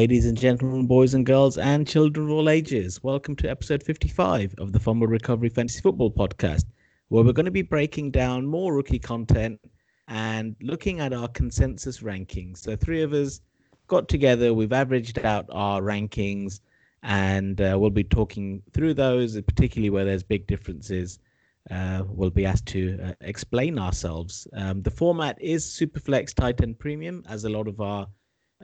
Ladies and gentlemen, boys and girls, and children of all ages, welcome to episode 55 of the Fumble Recovery Fantasy Football Podcast, where we're going to be breaking down more rookie content and looking at our consensus rankings. So, three of us got together, we've averaged out our rankings, and uh, we'll be talking through those, particularly where there's big differences. Uh, we'll be asked to uh, explain ourselves. Um, the format is Superflex Tight End Premium, as a lot of our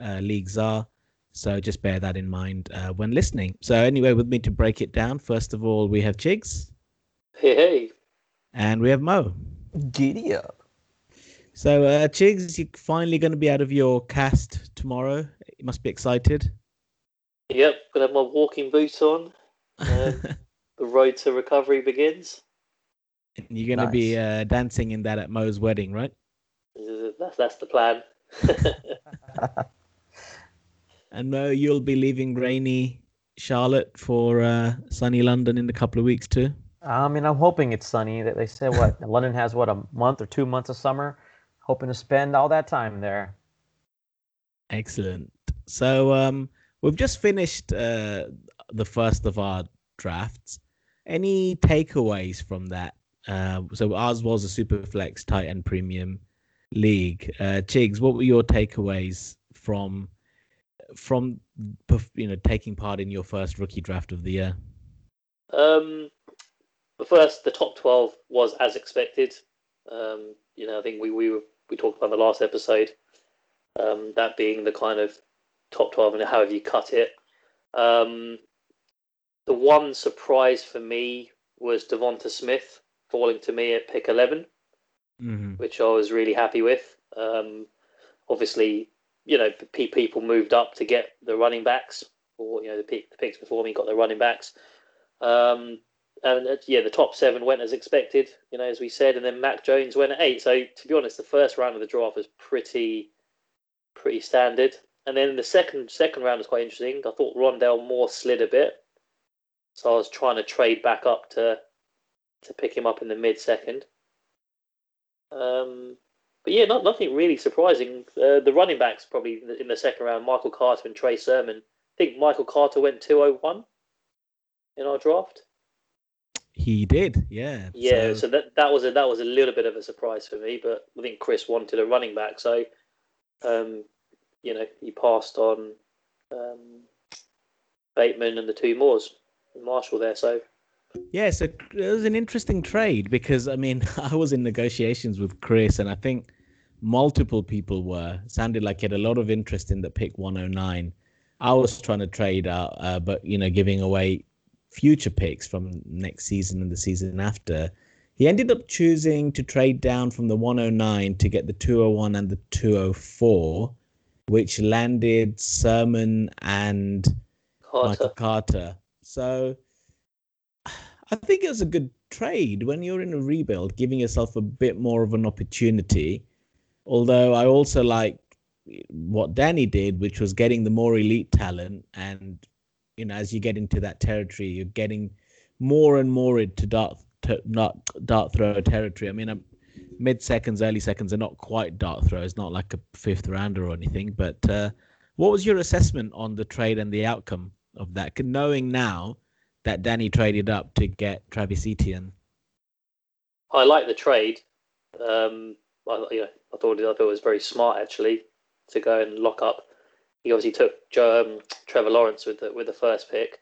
uh, leagues are. So just bear that in mind uh, when listening. So anyway, with me to break it down, first of all, we have Chigs. Hey, hey. And we have Mo. Giddy up. So uh, Chigs, you're finally going to be out of your cast tomorrow. You must be excited. Yep, gonna have my walking boots on. Um, the road to recovery begins. You're going to nice. be uh, dancing in that at Mo's wedding, right? That's that's the plan. and Mo, you'll be leaving rainy Charlotte for uh, sunny London in a couple of weeks too. I mean, I'm hoping it's sunny. That they said what London has what a month or two months of summer. Hoping to spend all that time there. Excellent. So um, we've just finished uh, the first of our drafts. Any takeaways from that? Uh, so ours was a super flex tight end premium league. Uh, Chigs, what were your takeaways from from you know taking part in your first rookie draft of the year? Um, first, the top twelve was as expected. Um, you know, I think we we were, we talked about the last episode. Um, that being the kind of top twelve and however you cut it. Um, the one surprise for me was Devonta Smith falling to me at pick 11 mm-hmm. which I was really happy with. Um, obviously, you know, people moved up to get the running backs, or you know, the, the picks before me got the running backs. Um, and uh, yeah, the top seven went as expected, you know, as we said, and then Mac Jones went at eight. So to be honest, the first round of the draft was pretty, pretty standard. And then the second second round was quite interesting. I thought Rondale Moore slid a bit, so I was trying to trade back up to to pick him up in the mid second. Um, but yeah, not nothing really surprising. Uh, the running backs probably in the second round, Michael Carter and Trey Sermon. I think Michael Carter went 201 in our draft. He did, yeah. Yeah, so, so that that was a that was a little bit of a surprise for me, but I think Chris wanted a running back, so um, you know, he passed on um, Bateman and the two Moores, Marshall there. So yeah, so it was an interesting trade because I mean I was in negotiations with Chris, and I think multiple people were. sounded like he had a lot of interest in the pick 109. I was trying to trade out, uh, but you know, giving away future picks from next season and the season after. He ended up choosing to trade down from the 109 to get the 201 and the 204, which landed Sermon and Carter. Michael Carter. So I think it was a good trade when you're in a rebuild, giving yourself a bit more of an opportunity Although I also like what Danny did, which was getting the more elite talent, and you know, as you get into that territory, you're getting more and more into dart, to, not dart throw territory. I mean, I'm, mid seconds, early seconds are not quite dart throws, not like a fifth rounder or anything. But uh, what was your assessment on the trade and the outcome of that? Knowing now that Danny traded up to get Travis Etienne. I like the trade. Um, you know, I thought I thought it was very smart actually to go and lock up. He obviously took um, Trevor Lawrence with the with the first pick.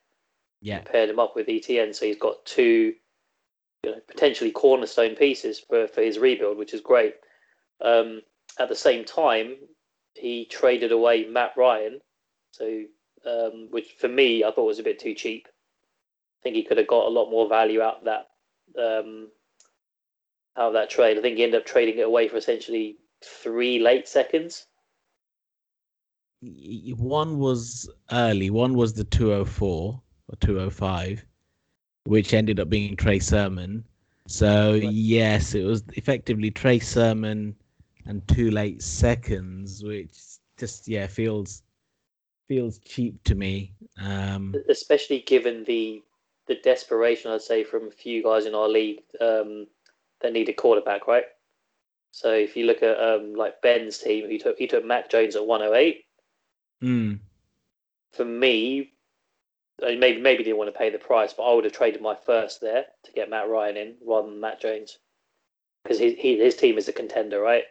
Yeah, paired him up with Etienne, so he's got two, you know, potentially cornerstone pieces for for his rebuild, which is great. Um, at the same time, he traded away Matt Ryan, so um, which for me I thought was a bit too cheap. I think he could have got a lot more value out of that um, out of that trade. I think he ended up trading it away for essentially three late seconds. One was early. One was the 204 or 205, which ended up being Trey Sermon. So yes, it was effectively Trey Sermon and two late seconds, which just yeah feels feels cheap to me. Um, Especially given the the desperation, I'd say, from a few guys in our league um, that need a quarterback, right? So if you look at um, like Ben's team, he took he took Mac Jones at 108. Mm. for me, maybe maybe didn't want to pay the price, but I would have traded my first there to get Matt Ryan in rather than Matt Jones because he, he, his team is a contender, right?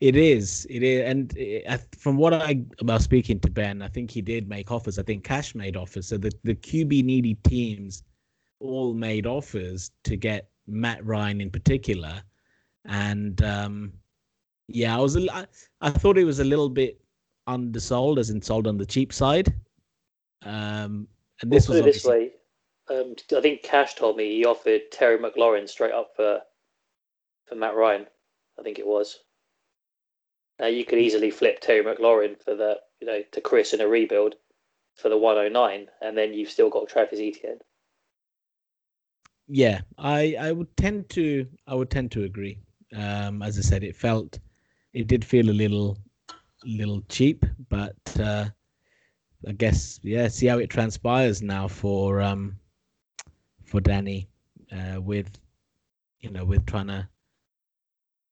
It is, it is, and uh, from what I about speaking to Ben, I think he did make offers. I think Cash made offers, so the the QB needy teams all made offers to get Matt Ryan in particular, and um, yeah, I was I, I thought it was a little bit undersold, as in sold on the cheap side. Um, and this we'll was this way. Um, I think Cash told me he offered Terry McLaurin straight up for for Matt Ryan. I think it was. Now you could easily flip Terry McLaurin for the you know to Chris in a rebuild for the 109, and then you've still got Travis Etienne. Yeah, I I would tend to I would tend to agree. Um, as I said, it felt it did feel a little little cheap, but uh, I guess yeah, see how it transpires now for um for Danny uh, with you know with trying to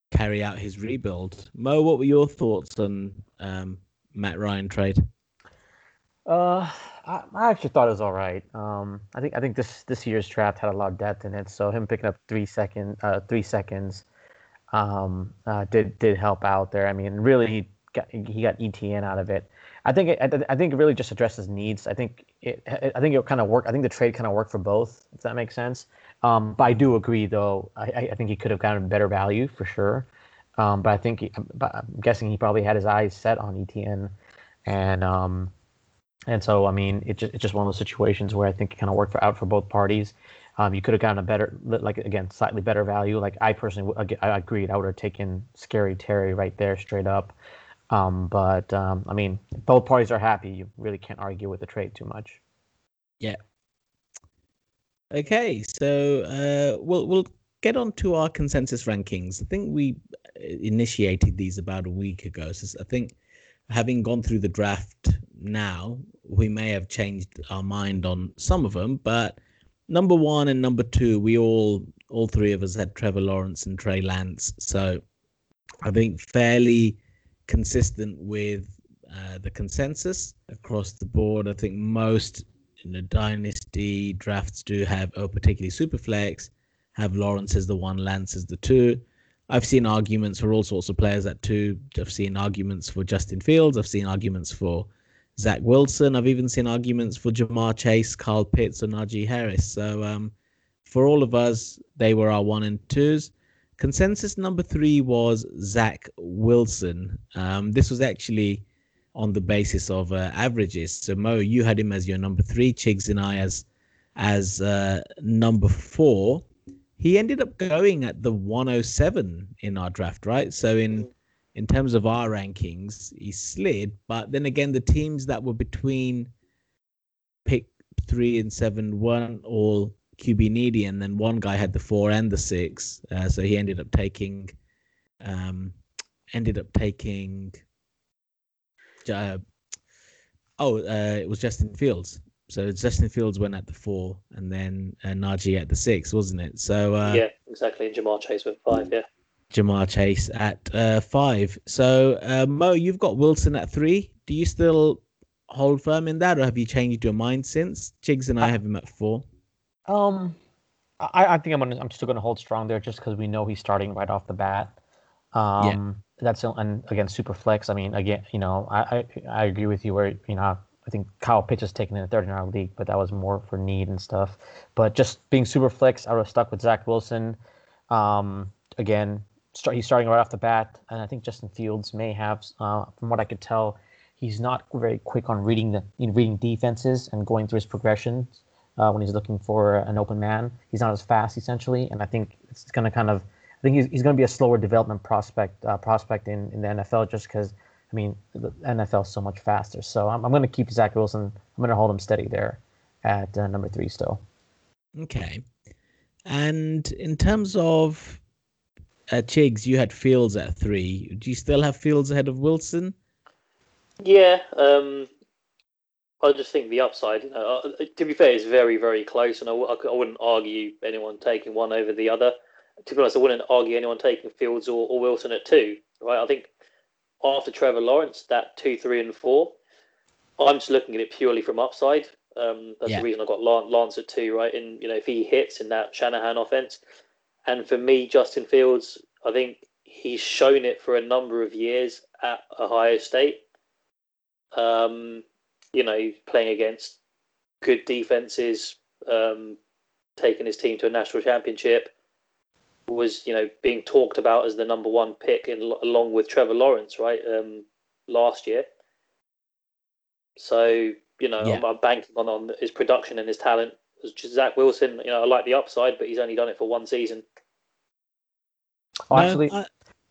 carry out his rebuild. Mo, what were your thoughts on um, Matt Ryan trade? Uh, I, I actually thought it was all right. Um, I think I think this this year's draft had a lot of depth in it, so him picking up three second uh, three seconds um, uh, did did help out there. I mean, really he got he got Etienne out of it. I think it, I think it really just addresses needs. I think it I think it kind of worked. I think the trade kind of worked for both, if that makes sense. Um, but I do agree, though. I, I think he could have gotten better value for sure. Um, but I think, he, I'm guessing he probably had his eyes set on Etienne, and um, and so I mean, it just, it's just one of those situations where I think it kind of worked for, out for both parties. Um, you could have gotten a better, like again, slightly better value. Like I personally, I agreed, I would have taken Scary Terry right there, straight up. Um, but um, I mean, both parties are happy. You really can't argue with the trade too much. Yeah, Okay, so uh, we'll we'll get on to our consensus rankings. I think we uh, initiated these about a week ago. So I think having gone through the draft now, we may have changed our mind on some of them. But number one and number two, we all all three of us had Trevor Lawrence and Trey Lance. So I think fairly consistent with uh, the consensus across the board. I think most in the dynasty drafts do have, or particularly superflex, have Lawrence as the one, Lance as the two. I've seen arguments for all sorts of players at two. I've seen arguments for Justin Fields. I've seen arguments for Zach Wilson. I've even seen arguments for Ja'Marr Chase, Kyle Pitts, or Najee Harris. So um, for all of us, they were our one and twos. Consensus number three was Zach Wilson. Um, this was actually on the basis of uh, averages. So Mo, you had him as your number three, Chigs and I as as uh, number four. He ended up going at the 107 in our draft, right? So in in terms of our rankings, he slid. But then again, the teams that were between pick three and seven weren't all QB needy, and then one guy had the four and the six, uh, so he ended up taking um, ended up taking uh, oh, uh, it was Justin Fields. So Justin Fields went at the four, and then uh, Najee at the six, wasn't it? So uh, yeah, exactly. And Ja'Marr Chase with five, yeah. Ja'Marr Chase at uh, five. So uh, Mo, you've got Wilson at three. Do you still hold firm in that, or have you changed your mind since? Chigs and I have him at four. Um, I, I think I'm gonna, I'm still gonna hold strong there, just because we know he's starting right off the bat. Um, yeah that's and again super flex. I mean, again, you know, I, I, I agree with you where you know I think Kyle Pitts is taken in the third in our league, but that was more for need and stuff. But just being super flex, I was stuck with Zach Wilson. Um, again, start, he's starting right off the bat, and I think Justin Fields may have, uh, from what I could tell, he's not very quick on reading the know, reading defenses and going through his progressions uh, when he's looking for an open man. He's not as fast essentially, and I think it's going to kind of I think he's, he's going to be a slower development prospect uh, prospect in, in the NFL just because I mean the NFL is so much faster. So I'm, I'm going to keep Zach Wilson. I'm going to hold him steady there at uh, number three still. Okay, and in terms of uh, Chigs, you had Fields at three. Do you still have Fields ahead of Wilson? Yeah, um, I just think the upside. You know, uh, to be fair, is very very close, and I, I wouldn't argue anyone taking one over the other to be honest, I wouldn't argue anyone taking Fields or, or Wilson at two. Right, I think after Trevor Lawrence, that two, three, and four I'm just looking at it purely from upside. Um, that's Yeah. the reason I got Lance, Lance at two, right? And you know, if he hits in that Shanahan offense, and for me, Justin Fields, I think he's shown it for a number of years at Ohio State. Um, you know, playing against good defenses, um, taking his team to a national championship, was you know being talked about as the number one pick in, along with Trevor Lawrence, right? Um, last year. So you know, Yeah. I'm, I'm banking on on his production and his talent. Zach Wilson, you know, I like the upside, but he's only done it for one season. Oh, No, actually, I,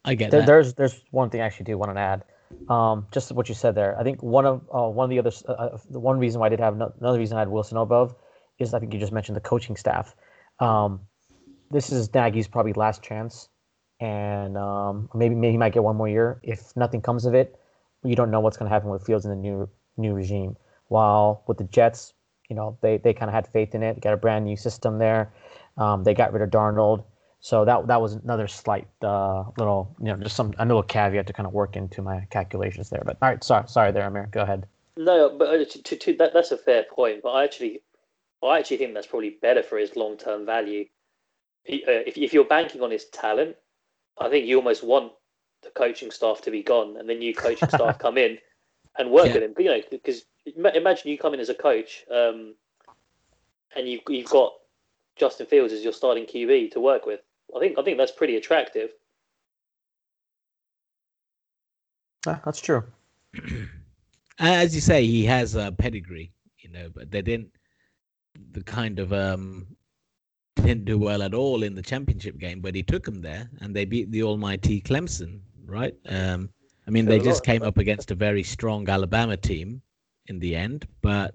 I get There, that. there's there's one thing I actually do want to add. Um, just what you said there. I think one of uh, one of the other uh, uh, the one reason why I did have no, another reason I had Wilson above is I think you just mentioned the coaching staff. Um, this is Nagy's probably last chance, and um, maybe maybe he might get one more year. If nothing comes of it, you don't know what's going to happen with Fields in the new new regime. While with the Jets, you know they they kind of had faith in it. Got a brand new system there. Um, they got rid of Darnold. So that that was another slight uh, little, you know, just some a little caveat to kind of work into my calculations there. But all right, sorry, sorry there, Amir. Go ahead. No, but uh, to, to, to that that's a fair point. But I actually, I actually think that's probably better for his long term value. Uh, If if you're banking on his talent, I think you almost want the coaching staff to be gone and the new coaching staff come in and work Yeah. with him. But, you know, because imagine you come in as a coach, um, and you've you've got Justin Fields as your starting QB to work with. I think I think that's pretty attractive. Ah, that's true. as you say, he has a pedigree, you know, but they didn't the kind of um didn't do well at all in the championship game, but he took them there and they beat the almighty Clemson, right? Um I mean they just came up against a very strong Alabama team in the end, but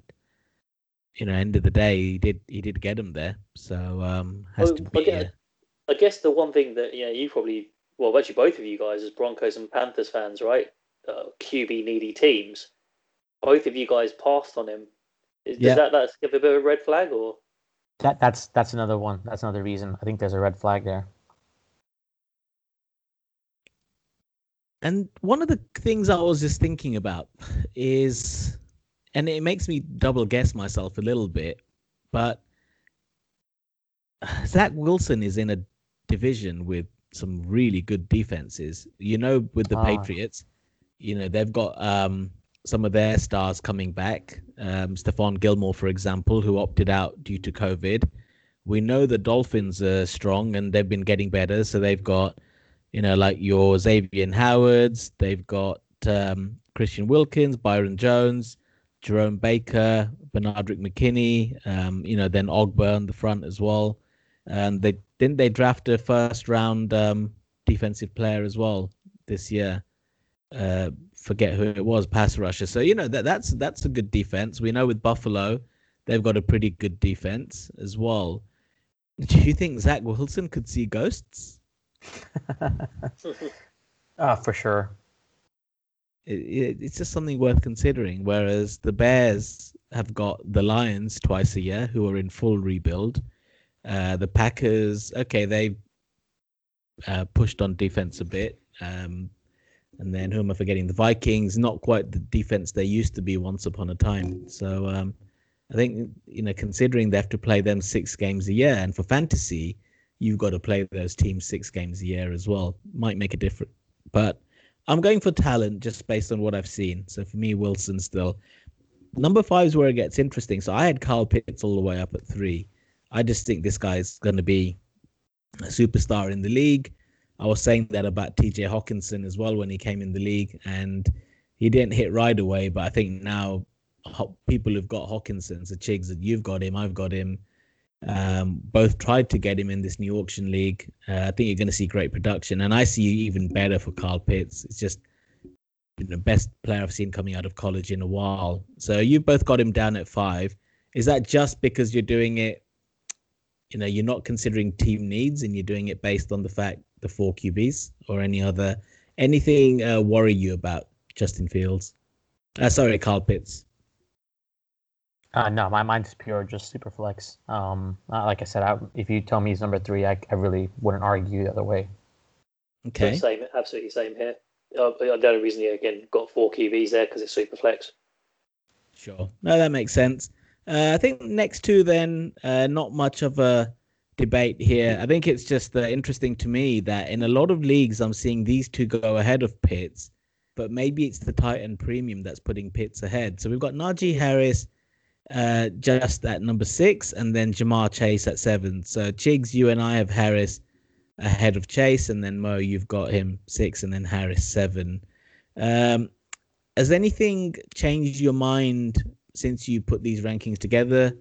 you know, end of the day he did he did get him there. So um has Oh, to I be get- uh, I guess the one thing that you know you probably well actually both of you guys as Broncos and Panthers fans, right? Uh, QB needy teams. Both of you guys passed on him. Is, Yeah. Does that that's give a bit of a red flag or? That that's that's another one. That's another reason. I think there's a red flag there. And one of the things I was just thinking about is, and it makes me double guess myself a little bit, but Zach Wilson is in a division with some really good defenses. You know, with the Ah. Patriots, you know, they've got um, some of their stars coming back. Um, Stephon Gilmore, for example, who opted out due to COVID. We know the Dolphins are strong and they've been getting better. So they've got you know, like your Xavier Howards. They've got um, Christian Wilkins, Byron Jones, Jerome Baker, Benardrick McKinney. Um, you know, then Ogbah on the front as well. And they didn't they draft a first round um, defensive player as well this year. Uh, forget who it was, pass rusher. So you know that that's that's a good defense. We know with Buffalo, they've got a pretty good defense as well. Do you think Zach Wilson could see ghosts? Ah, for sure. It, it, it's just something worth considering. Whereas the Bears have got the Lions twice a year, who are in full rebuild. Uh, the Packers, okay, they uh, pushed on defense a bit. Um, and then who am I forgetting? The Vikings, not quite the defense they used to be once upon a time. So um, I think you know, considering they have to play them six games a year, and for fantasy, you've got to play those teams six games a year as well. Might make a difference, but I'm going for talent just based on what I've seen. So for me, Wilson still. Number five is where it gets interesting. So I had Kyle Pitts all the way up at three. I just think this guy's going to be a superstar in the league. I was saying that about TJ Hockenson as well when he came in the league, and he didn't hit right away. But I think now people who've got Hockenson, so Chigs, that you've got him, I've got him. Um, both tried to get him in this new auction league. Uh, I think you're going to see great production, and I see even better for Kyle Pitts. It's just the best player I've seen coming out of college in a while. So you've both got him down at five. Is that just because you're doing it? You know, you're not considering team needs, and you're doing it based on the fact the four QBs or any other anything uh, worry you about Justin Fields? Uh, sorry, Kyle Pitts. Uh, no, my mind's pure, just super flex. Um, uh, like I said, I, if you tell me he's number three, I, I really wouldn't argue the other way. Okay. Same, absolutely same here. Uh, the only reason he again got four QBs there because it's super flex. Sure. No, that makes sense. Uh, I think next two, then, uh, not much of a debate here. I think it's just uh, interesting to me that in a lot of leagues, I'm seeing these two go ahead of Pitts, but maybe it's the Tight End Premium that's putting Pitts ahead. So we've got Najee Harris uh, just at number six, and then Ja'Marr Chase at seven. So Chigs, you and I have Harris ahead of Chase, and then Mo, you've got him six, and then Harris seven. Um, has anything changed your mind since you put these rankings together?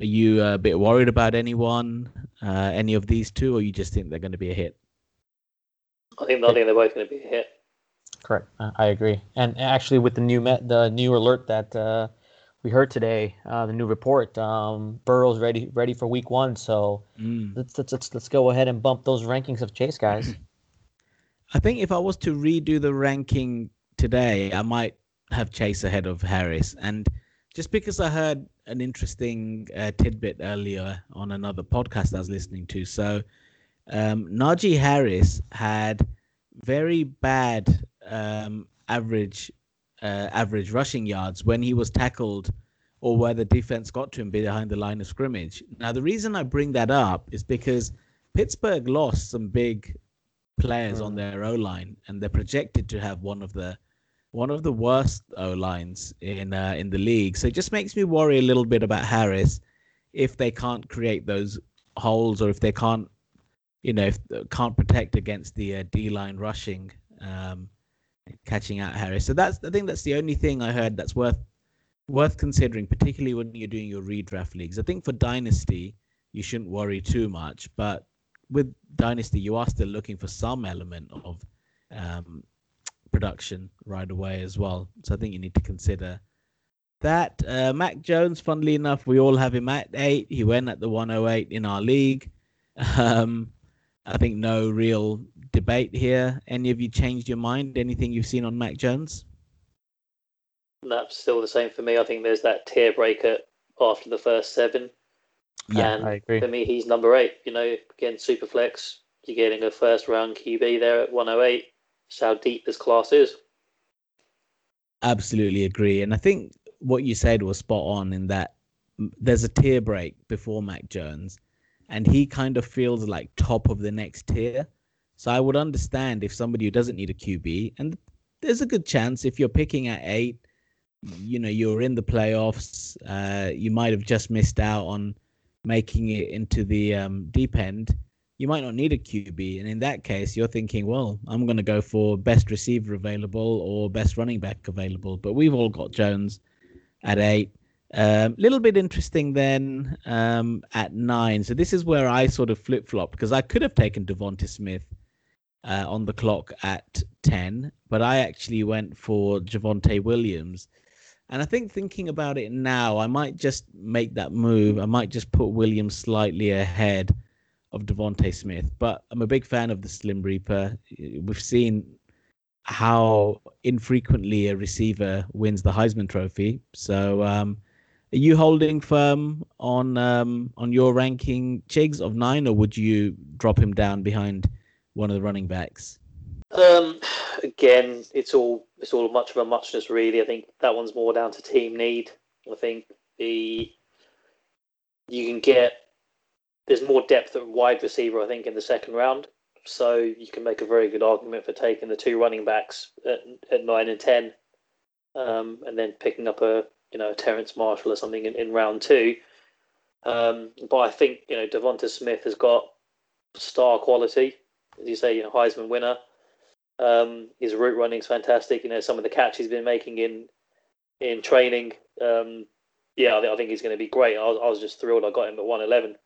Are you a bit worried about anyone, uh, any of these two, or you just think they're going to be a hit? I think I think they're both going to be a hit. Correct. I agree. And actually, with the new met, the new alert that uh, we heard today, uh, the new report, um, Burrow's ready ready for Week One. So mm. let's, let's let's let's go ahead and bump those rankings of Chase guys. I think if I was to redo the ranking today, I might have Chase ahead of Harris. And just because I heard an interesting uh, tidbit earlier on another podcast I was listening to. So, um, Najee Harris had very bad um, average uh, average rushing yards when he was tackled or where the defense got to him behind the line of scrimmage. Now, the reason I bring that up is because Pittsburgh lost some big players mm. on their O line, and they're projected to have one of the one of the worst O lines in uh, in the league. So it just makes me worry a little bit about Harris if they can't create those holes or if they can't, you know, if can't protect against the uh, D line rushing, um, catching out Harris. So that's I think that's the only thing I heard that's worth worth considering, particularly when you're doing your redraft leagues. I think for dynasty you shouldn't worry too much, but with dynasty you are still looking for some element of um, production right away as well. So I think you need to consider that. Uh, Mac Jones, funnily enough, we all have him at eight. He went at the 108 in our league. Um, I think no real debate here. Any of you changed your mind? Anything you've seen on Mac Jones? That's still the same for me. I think there's that tier breaker after the first seven. Yeah, and I agree. For me, he's number eight. You know, again, super flex. You're getting a first round QB there at 108 It's how deep this class is. Absolutely agree. And I think what you said was spot on in that there's a tier break before Mac Jones, and he kind of feels like top of the next tier. So I would understand if somebody who doesn't need a QB, and there's a good chance if you're picking at eight, you know, you're in the playoffs, uh, you might have just missed out on making it into the um, deep end you might not need a QB. And in that case, you're thinking, well, I'm going to go for best receiver available or best running back available. But we've all got Jones at eight. A um, little bit interesting then um, at nine. So this is where I sort of flip flop because I could have taken Devonta Smith uh, on the clock at 10, but I actually went for Javonte Williams. And I think thinking about it now, I might just make that move. I might just put Williams slightly ahead of Devonta Smith, but I'm a big fan of the Slim Reaper. We've seen how infrequently a receiver wins the Heisman Trophy. So, um, are you holding firm on um, on your ranking, Chigs, of nine, or would you drop him down behind one of the running backs? Um, again, it's all it's all much of a muchness, really. I think that one's more down to team need. I think the you can get there's more depth at wide receiver, I think, in the second round. So you can make a very good argument for taking the two running backs at, at nine and ten, um, and then picking up a you know a Terrace Marshall or something in, in round two. Um, but I think you know Devonta Smith has got star quality, as you say, you know Heisman winner. Um, his route running is fantastic. You know some of the catches he's been making in in training. Um, yeah, I, I think he's going to be great. I was, I was just thrilled I got him at one eleven.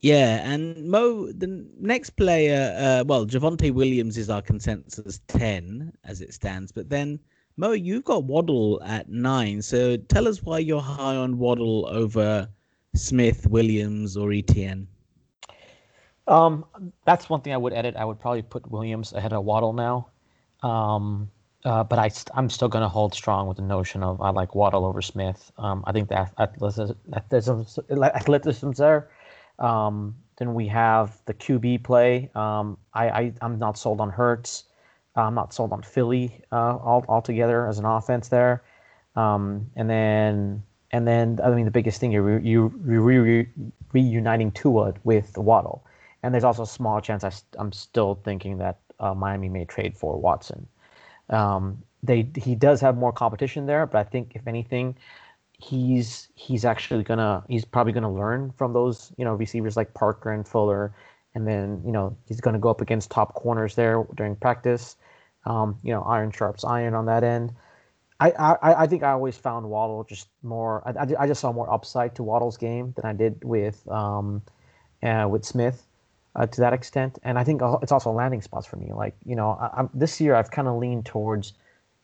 Yeah, and Mo, the next player, uh, well, Javonte Williams is our consensus 10 as it stands, but then Mo, you've got Waddle at nine. So tell us why you're high on Waddle over Smith, Williams, or Etienne. Um, that's one thing I would edit. I would probably put Williams ahead of Waddle now. Um, uh, but I, I'm still going to hold strong with the notion of I like Waddle over Smith. Um, I think that athleticism's there. Um, then we have the QB play. Um, I, I am not sold on Hurts. I'm not sold on Philly uh, all, altogether as an offense there. Um, and then and then I mean the biggest thing you're you re, re, re, reuniting Tua with Waddle, and there's also a small chance I, I'm still thinking that uh, Miami may trade for Watson. Um, they he does have more competition there, but I think if anything, he's he's actually gonna he's probably gonna learn from those you know receivers like Parker and Fuller, and then you know he's gonna go up against top corners there during practice. Um, you know, iron sharps iron on that end. I, I, I think I always found Waddle just more. I, I just saw more upside to Waddle's game than I did with um, uh, with Smith uh, to that extent. And I think it's also landing spots for me. Like you know, I, am this year I've kind of leaned towards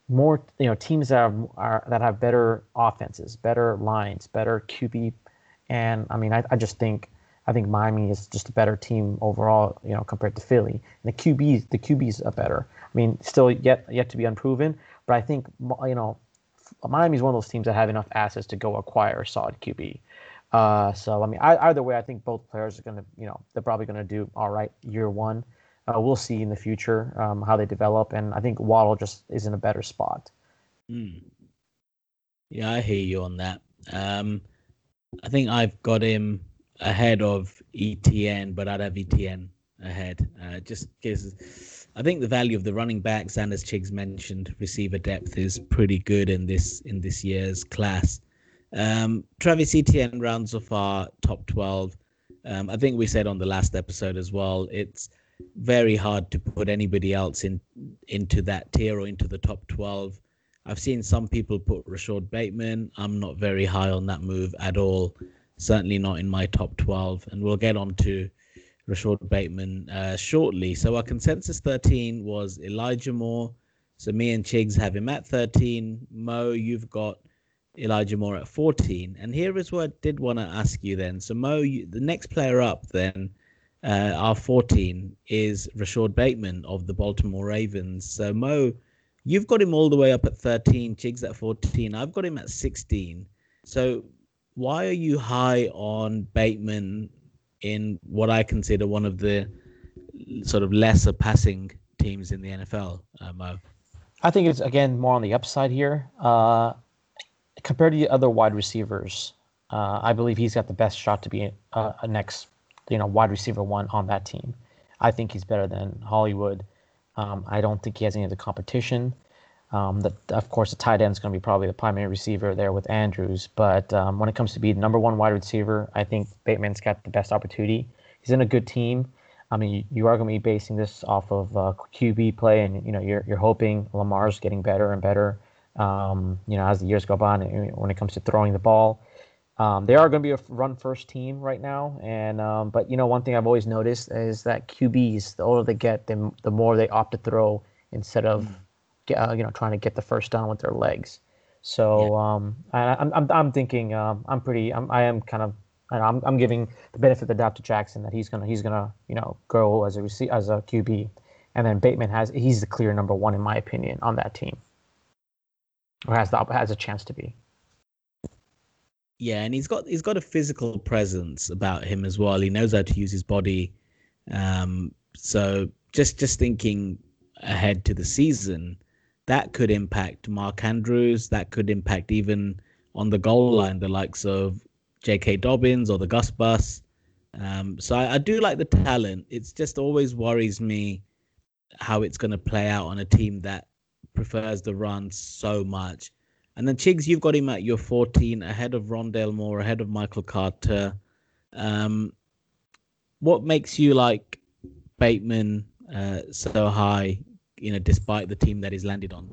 more you know teams that have are, that have better offenses, better lines, better QB. And I mean, I, I just think I think Miami is just a better team overall, you know, compared to Philly. And the QBs, the QBs are better. I mean, still yet yet to be unproven, but I think you know, Miami's one of those teams that have enough assets to go acquire a solid QB. Uh, so I mean, I, either way, I think both players are going to, you know, they're probably going to do all right year one. Uh, we'll see in the future um, how they develop, and I think Waddle just is in a better spot. Mm. Yeah, I hear you on that. Um, I think I've got him ahead of Etienne, but I'd have Etienne ahead. Uh, just because I think the value of the running backs and as Chigs mentioned, receiver depth is pretty good in this in this year's class. Um, Travis Etienne rounds off our top twelve. Um, I think we said on the last episode as well. It's very hard to put anybody else in into that tier or into the top twelve. I've seen some people put Rashod Bateman. I'm not very high on that move at all certainly not in my top 12. And we'll get on to Rashod Bateman uh, shortly. So our consensus 13 was Elijah Moore. So me and Chigs have him at 13. Mo, you've got Elijah Moore at 14. And here is what I did want to ask you then. So Mo, you, the next player up then, uh, our 14 is Rashod Bateman of the Baltimore Ravens. So Mo, you've got him all the way up at 13. Chigs at 14. I've got him at 16. So why are you high on Bateman in what I consider one of the sort of lesser passing teams in the NFL, uh? I think it's again more on the upside here. Uh, compared to the other wide receivers, uh, I believe he's got the best shot to be a, a, next, you know, wide receiver one on that team. I think he's better than Hollywood. Um, I don't think he has any of the competition. Um, of course, the tight end is going to be probably the primary receiver there with Andrews. But um, when it comes to be the number one wide receiver, I think Bateman's got the best opportunity. He's in a good team. I mean, you, you are going to be basing this off of uh, QB play, and you know you're you're hoping Lamar's getting better and better. Um, you know, as the years go by, when it comes to throwing the ball, um, they are going to be a run first team right now. And um, but you know, one thing I've always noticed is that QBs, the older they get, the the more they opt to throw instead of mm uh, you know, trying to get the first down with their legs. So yeah. um, I, am I'm, I'm thinking um, I'm pretty I'm, I am kind of I'm, I'm giving the benefit of the doubt to Jackson that he's gonna he's gonna you know grow as a rec- as a QB, and then Bateman has he's the clear number one in my opinion on that team, or has the has a chance to be. Yeah, and he's got he's got a physical presence about him as well. He knows how to use his body. Um, so just just thinking ahead to the season, that could impact Mark Andrews. That could impact even on the goal line the likes of J.K. Dobbins or the Gus Bus. Um, so I, I, do like the talent. It's just always worries me how it's going to play out on a team that prefers the run so much. And then Chigs, you've got him at your 14, ahead of Rondale Moore, ahead of Michael Carter. Um, what makes you like Bateman uh, so high you know, despite the team that he's landed on?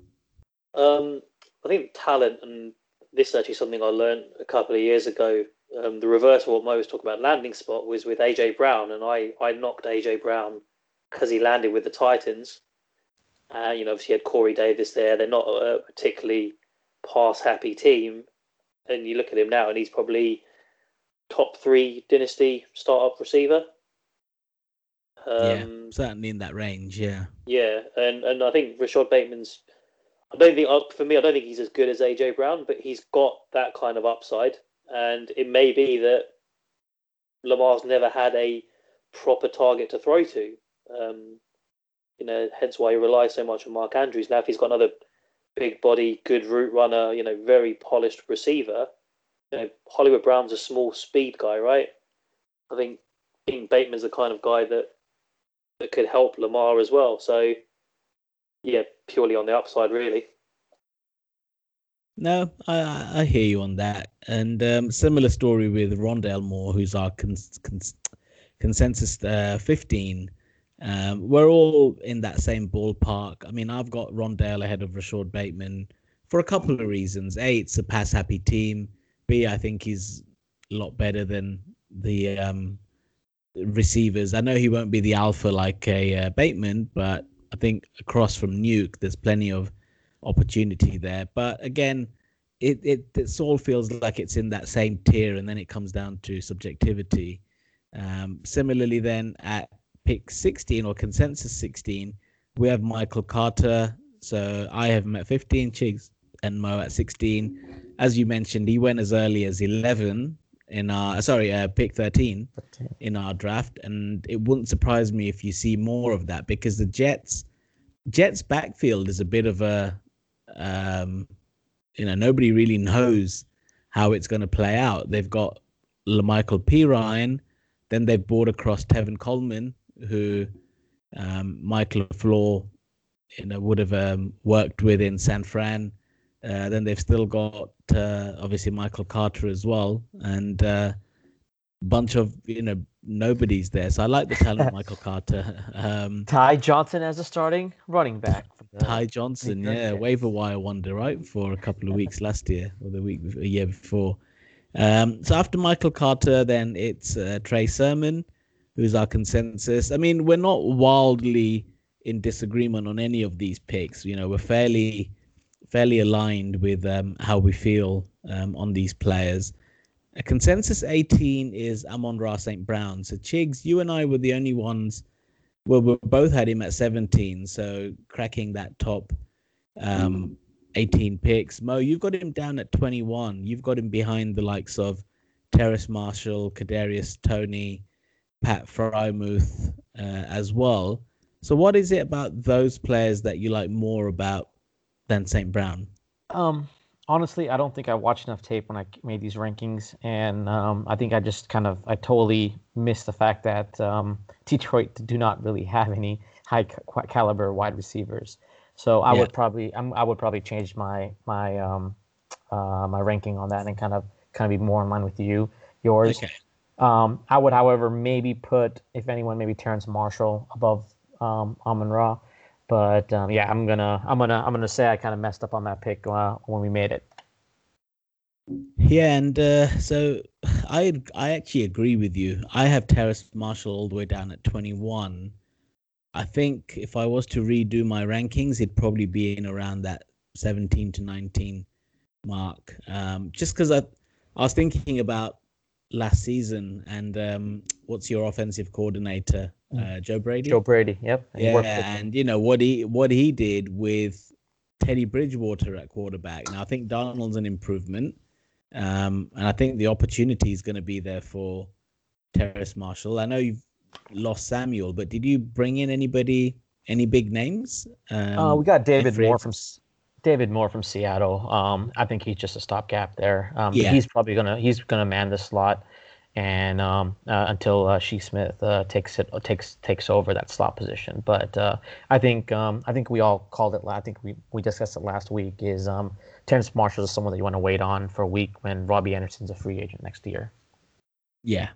Um, I think talent, and this is actually something I learned a couple of years ago. Um, the reverse of what Mo was talking about, landing spot, was with AJ Brown, and I I knocked AJ Brown because he landed with the Titans. Uh, you know, obviously had Corey Davis there. They're not a particularly pass happy team, and you look at him now, and he's probably top three dynasty startup receiver. Um, yeah, certainly in that range. Yeah. Yeah, and and I think Rashod Bateman's. I don't think uh, for me, I don't think he's as good as AJ Brown, but he's got that kind of upside, and it may be that Lamar's never had a proper target to throw to. Um, You know, hence why he relies so much on Mark Andrews. Now, if he's got another big body, good route runner, you know, very polished receiver, you know, Hollywood Brown's a small speed guy, right? I think Dean Bateman's the kind of guy that that could help Lamar as well. So, yeah, purely on the upside, really. No, I, I hear you on that. And um, similar story with Rondale Moore, who's our cons- cons- consensus uh, 15. Um, we're all in that same ballpark. I mean, I've got Rondale ahead of Rashod Bateman for a couple of reasons. A, it's a pass happy team. B, I think he's a lot better than the um, receivers. I know he won't be the alpha like a uh, Bateman, but I think across from Nuke, there's plenty of opportunity there. But again, it, it it all feels like it's in that same tier, and then it comes down to subjectivity. Um, similarly, then at pick 16 or consensus 16, we have Michael Carter. So I have him at 15, Chigs and Mo at 16. As you mentioned, he went as early as 11 in our sorry uh, pick 13 in our draft, and it wouldn't surprise me if you see more of that because the Jets Jets backfield is a bit of a um, you know, nobody really knows how it's going to play out. They've got La'Mical Perine, then they've brought across Tevin Coleman, who um, Michael LaFleur, you know, would have um, worked with in San Fran. Uh, then they've still got uh, obviously Michael Carter as well, and uh, bunch of you know nobodies there. So I like the talent Michael Carter. Um, Ty Johnson as a starting running back. Ty Johnson, yeah, waiver wire wonder, right, for a couple of weeks last year or the week a year before. Um, so after Michael Carter, then it's uh, Trey Sermon, who's our consensus. I mean, we're not wildly in disagreement on any of these picks. You know, we're fairly fairly aligned with um, how we feel um, on these players. A consensus 18 is Amon Ra St. Brown. So Chigs, you and I were the only ones. Well, we both had him at 17, so cracking that top um, 18 picks. Mo, you've got him down at 21. You've got him behind the likes of Terrace Marshall, Kadarius Toney, Pat Freiermuth uh, as well. So, what is it about those players that you like more about than St. Brown? Um, honestly, I don't think I watched enough tape when I made these rankings, and um, I think I just kind of I totally missed the fact that um, Detroit do not really have any high caliber wide receivers. So I yeah. would probably I'm, i would probably change my my um, uh, my ranking on that and kind of kind of be more in line with you yours. Okay. Um, I would, however, maybe put if anyone maybe Terrace Marshall above um, Amon Ra. But um, yeah, I'm gonna I'm gonna I'm gonna say I kind of messed up on that pick uh, when we made it. Yeah, and uh, so I I actually agree with you. I have Terrace Marshall all the way down at 21. I think if I was to redo my rankings, it'd probably be in around that 17 to 19 mark. Um, just because I I was thinking about last season and um, what's your offensive coordinator uh, Joe Brady. Joe Brady, yep. yeah, and you know what he what he did with Teddy Bridgewater at quarterback. Now I think Darnold's an improvement, um, and I think the opportunity is going to be there for Terrace Marshall. I know you've lost Samuel, but did you bring in anybody, any big names? Um, uh, we got David Moore from David Moore from Seattle. Um, I think he's just a stopgap there. Um, yeah. he's probably gonna he's gonna man the slot and um, uh, until uh, Shi Smith uh, takes it takes takes over that slot position. But uh, I think um, I think we all called it. I think we, we discussed it last week. Is um, Terrace Marshall is someone that you want to wait on for a week when Robbie Anderson's a free agent next year. Yeah,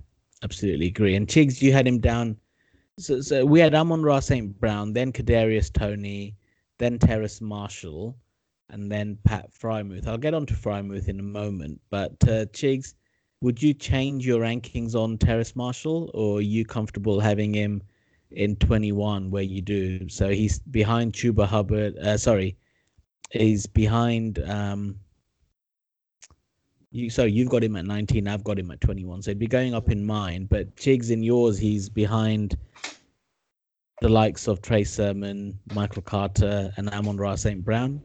absolutely agree. And Chigs, you had him down. So, so we had Amon Ra St. Brown, then Kadarius Toney, then Terrace Marshall, and then Pat Freiermuth. I'll get on to Freiermuth in a moment, but uh, Chigs would you change your rankings on Terrace Marshall, or are you comfortable having him in 21 where you do? So he's behind Chuba Hubbard. Uh, sorry, he's behind. Um, you, so you've got him at 19. I've got him at 21. So he'd be going up in mine. But Chigs in yours, he's behind the likes of Trey Sermon, Michael Carter, and Amon Ra St. Brown.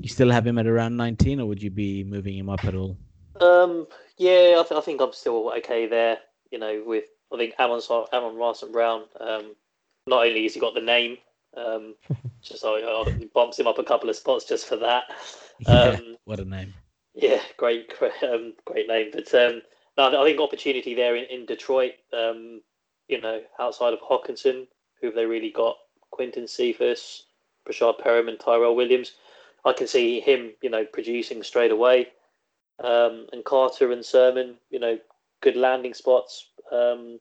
You still have him at around 19, or would you be moving him up at all? Um, yeah, I, th- I think I'm still okay there. You know, with I think Amon Amon St. Brown. Um, not only has he got the name Um, just so uh, bumps him up a couple of spots just for that. Yeah, um, what a name! Yeah, great, great, um, great name. But um, no, I think opportunity there in, in Detroit. Um, you know, outside of Hockenson, who have they really got? Quintez Cephus, Breshad Perriman, Tyrell Williams. I can see him, you know, producing straight away. Um, and Carter and Sermon, you know, good landing spots. Um,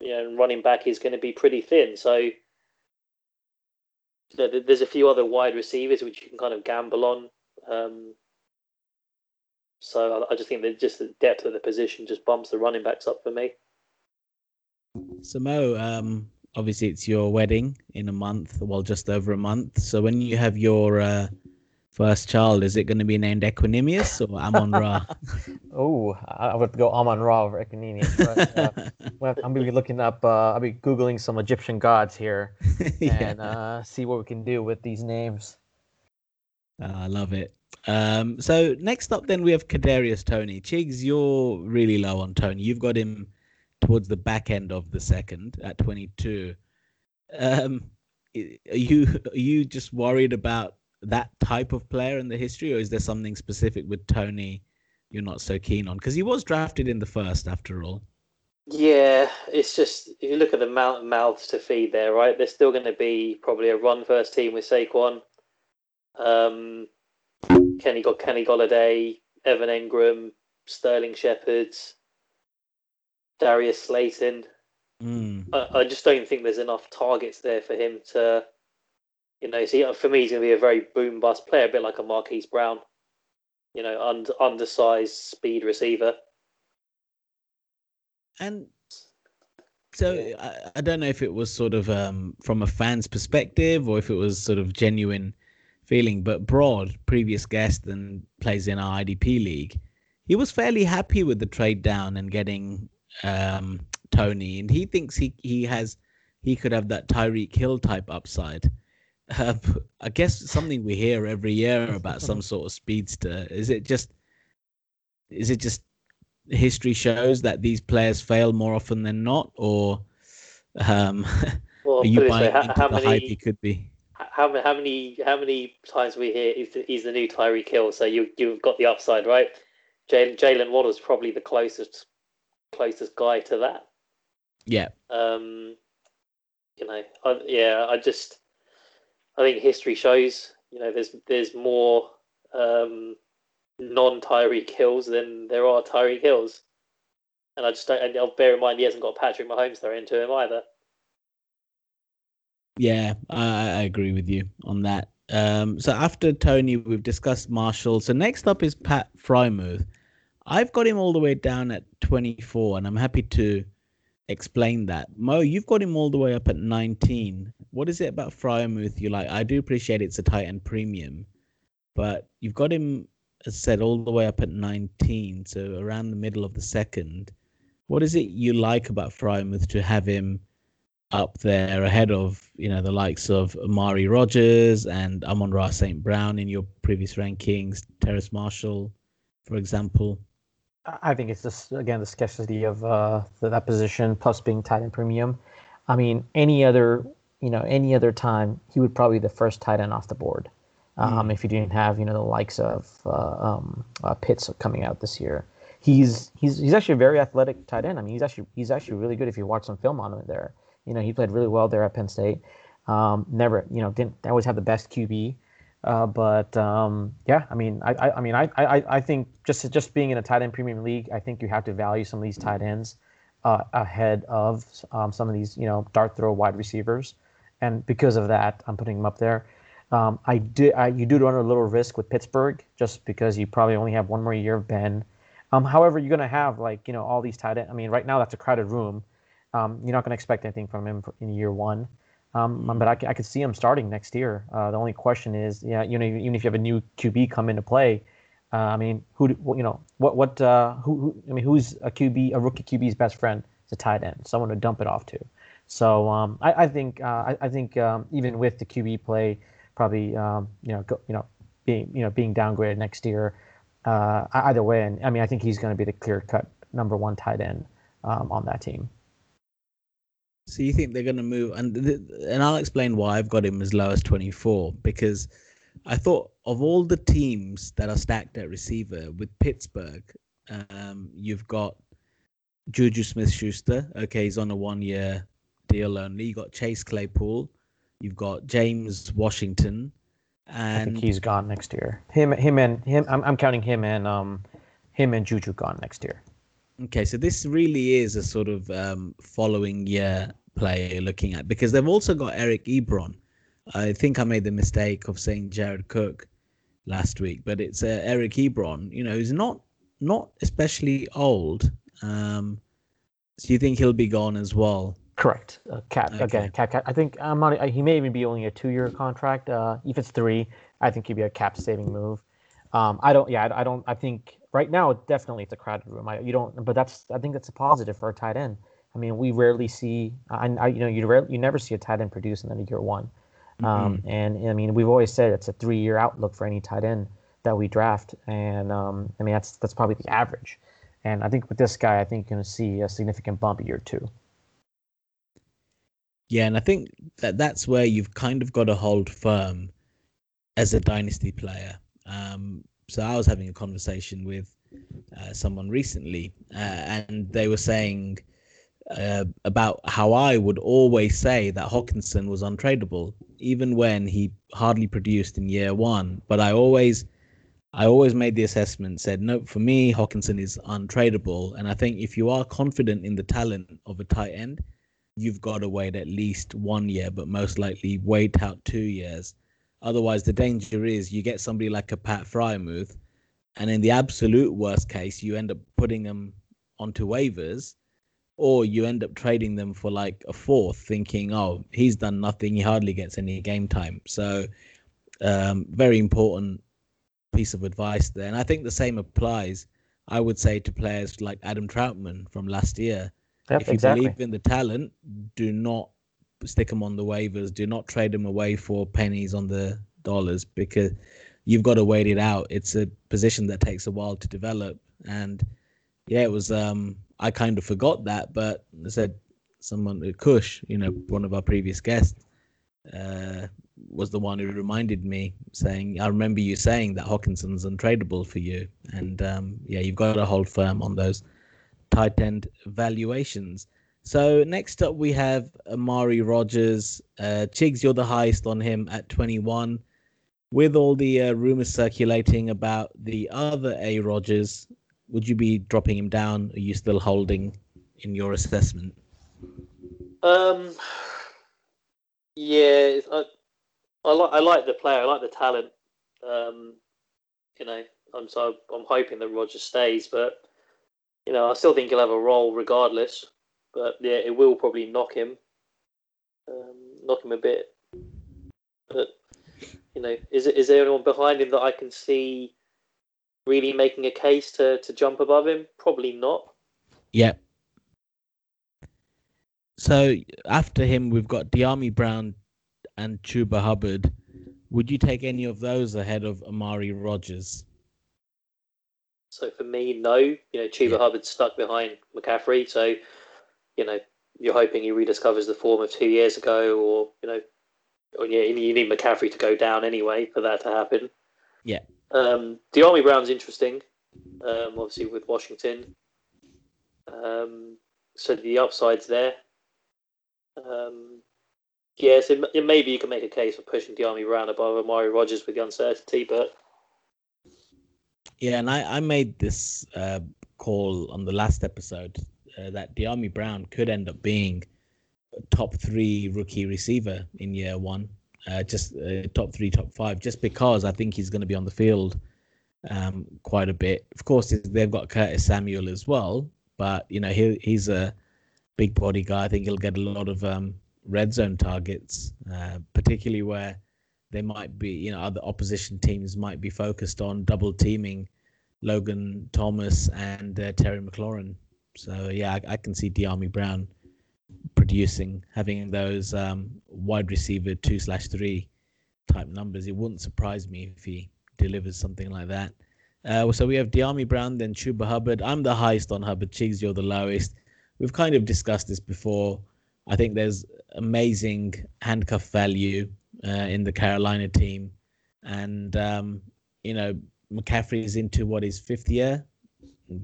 you know, running back is going to be pretty thin. So you know, there's a few other wide receivers which you can kind of gamble on. Um, so I, I just think that just the depth of the position just bumps the running backs up for me. So Mo, um, obviously it's your wedding in a month, well, just over a month. So when you have your uh, first child, is it going to be named Equanimous or Amon Ra? oh, I would go Amon Ra over Equanimous. But, uh, I'm going to be looking up, uh, I'll be Googling some Egyptian gods here yeah. and uh, see what we can do with these names. Ah, I love it. Um, so next up, then we have Kadarius Toney. Chigs, you're really low on Toney. You've got him towards the back end of the second at 22. Um, are you are you just worried about that type of player in the history, or is there something specific with Toney you're not so keen on? Because he was drafted in the first, after all. Yeah, it's just if you look at the amount of mouths to feed there, right? There's still going to be probably a run first team with Saquon. Um, Kenny got Kenny Golladay, Evan Engram, Sterling Shepards. Darius Slayton. Mm. I, I, just don't think there's enough targets there for him to, you know, see, for me, he's going to be a very boom bust player, a bit like a Marquise Brown, you know, under, undersized speed receiver. And so I, I, don't know if it was sort of um, from a fan's perspective or if it was sort of genuine feeling, but Broad, previous guest and plays in our IDP league, he was fairly happy with the trade down and getting um, Toney, and he thinks he he has he could have that Tyreek Hill type upside. Uh, I guess something we hear every year about some sort of speedster. Is it just is it just history shows that these players fail more often than not, or um, well, are you buying how, into how the many, hype he could be? How, how many how many times we hear he's the, he's the new Tyreek Hill? So you you've got the upside, right? Jaylen Waddle's probably the closest closest guy to that. Yeah. Um, you know, I, yeah, I just, I think history shows, you know, there's there's more um, non Tyreek Hills than there are Tyreek Hills, and I just don't. And I'll bear in mind he hasn't got Patrick Mahomes thrown into him either. Yeah, I, I agree with you on that. Um, so after Toney, we've discussed Marshall. So next up is Pat Freiermuth. I've got him all the way down at 24, and I'm happy to explain that. Mo, you've got him all the way up at 19. What is it about Freiermuth you like? I do appreciate it's a tight end premium, but you've got him, as said, all the way up at 19, so around the middle of the second. What is it you like about Freiermuth to have him up there ahead of you know the likes of Amari Rodgers and Amon Ra St. Brown in your previous rankings, Terrace Marshall, for example? I think it's just again the scarcity of uh, that position plus being tight end premium. I mean, any other you know any other time he would probably be the first tight end off the board. Um, mm. If you didn't have you know the likes of uh, um, uh, Pitts coming out this year, he's he's he's actually a very athletic tight end. I mean, he's actually he's actually really good if you watch some film on him there. You know, he played really well there at Penn State. Um, never you know didn't always have the best QB. Uh, but um, yeah, I mean, I, I, I mean, I, I, I think just just being in a tight end premium league, I think you have to value some of these tight ends uh, ahead of um, some of these, you know, dart throw wide receivers, and because of that, I'm putting them up there. Um, I do, I, you do run a little risk with Pittsburgh just because you probably only have one more year of Ben. Um, however, you're going to have like you know all these tight end. I mean, right now that's a crowded room. Um, you're not going to expect anything from him in year one. Um, but I, I could see him starting next year. Uh, the only question is, yeah, you know, even if you have a new QB come into play, uh, I mean, who, you know, what, what, uh, who, who, I mean, who's a QB, a rookie QB's best friend? It's a tight end, someone to dump it off to. So um, I, I, think, uh, I, I, think um, even with the QB play, probably, um, you know, go, you know, being, you know, being downgraded next year, uh, either way, and I mean, I think he's going to be the clear cut number one tight end um, on that team. So you think they're going to move, and th- and I'll explain why I've got him as low as 24 because I thought of all the teams that are stacked at receiver with Pittsburgh, um, you've got Juju Smith Schuster. Okay, he's on a one year deal only. You got Chase Claypool. You've got James Washington. And I think he's gone next year. Him, him, and him. I'm, I'm counting him and um, him and Juju gone next year. Okay, so this really is a sort of um, following year player you're looking at because they've also got Eric Ebron. I think I made the mistake of saying Jared Cook last week, but it's uh, Eric Ebron. You know, he's not not especially old. Um, so you think he'll be gone as well? Correct. Uh, cap Okay. again. Cap, cap. I think I'm not. He may even be only a two-year contract. Uh, if it's three, I think he'd be a cap-saving move. Um, I don't. Yeah, I, I don't. I think right now definitely it's a crowded room. I, you don't. But that's. I think that's a positive for a tight end. I mean, we rarely see. I, I you know, you rare, you never see a tight end produce in the year one. Um, and I mean, we've always said it's a three-year outlook for any tight end that we draft, and um, I mean that's that's probably the average. And I think with this guy, I think you're going to see a significant bump year two. Yeah, and I think that that's where you've kind of got to hold firm as a dynasty player. Um, so I was having a conversation with uh, someone recently, uh, and they were saying uh, about how I would always say that Hockenson was untradeable, even when he hardly produced in year one. But I always, I always made the assessment, said no. For me, Hockenson is untradeable, and I think if you are confident in the talent of a tight end, you've got to wait at least one year, but most likely wait out two years. Otherwise, the danger is you get somebody like a Pat Freiermuth, and in the absolute worst case, you end up putting them onto waivers, or you end up trading them for like a fourth, thinking, oh, he's done nothing, he hardly gets any game time. So, um, very important piece of advice there. And I think the same applies, I would say, to players like Adam Trautman from last year Yep, if you exactly. believe in the talent, do not stick them on the waivers. Do not trade them away for pennies on the dollars because you've got to wait it out. It's a position that takes a while to develop. And yeah, it was. Um, I kind of forgot that, but I said someone, uh, Kush, you know, one of our previous guests, uh, was the one who reminded me, saying, "I remember you saying that Hockenson's untradeable for you." And um, yeah, you've got to hold firm on those tight end valuations. So next up we have Amari Rodgers. Uh, Chigs, you're the highest on him at 21. With all the uh, rumors circulating about the other A Rodgers, would you be dropping him down? Are you still holding in your assessment? Um, yeah, I, I like I like the player. I like the talent. Um, you know, I'm so I'm hoping that Roger stays, but you know, I still think he'll have a role regardless. But yeah, it will probably knock him, um, knock him a bit. But you know, is is there anyone behind him that I can see really making a case to to jump above him? Probably not. Yep. So after him, we've got Dyami Brown and Chuba Hubbard. Would you take any of those ahead of Amari Rodgers? So for me, no. You know, Chuba Yeah. Hubbard's stuck behind McCaffrey, so you know you're hoping he rediscovers the form of two years ago, or you know, or yeah, you need- McCaffrey to go down anyway for that to happen. Yeah. Um, Dyami Brown's interesting, um, obviously with Washington. Um, so the upside's there. Um, yeah, so maybe you can make a case for pushing the Army Brown above Amari Rodgers with the uncertainty, but Yeah, and I, I made this uh, call on the last episode uh, that Dyami Brown could end up being top three rookie receiver in year one, uh, just uh, top three, top five, just because I think he's going to be on the field um, quite a bit. Of course, they've got Curtis Samuel as well, but you know he he's a big body guy. I think he'll get a lot of um, red zone targets, uh, particularly where they might be, you know, other opposition teams might be focused on double teaming Logan Thomas and uh, Terry McLaurin. So yeah, I, I can see Dyami Brown producing, having those um, wide receiver two slash three type numbers. It wouldn't surprise me if he delivers something like that. Uh, so we have Dyami Brown, then Chuba Hubbard. I'm the highest on Hubbard. Chigs, you're the lowest. We've kind of discussed this before. I think there's amazing handcuff value uh, in the Carolina team, and um, you know McCaffrey is into what his fifth year.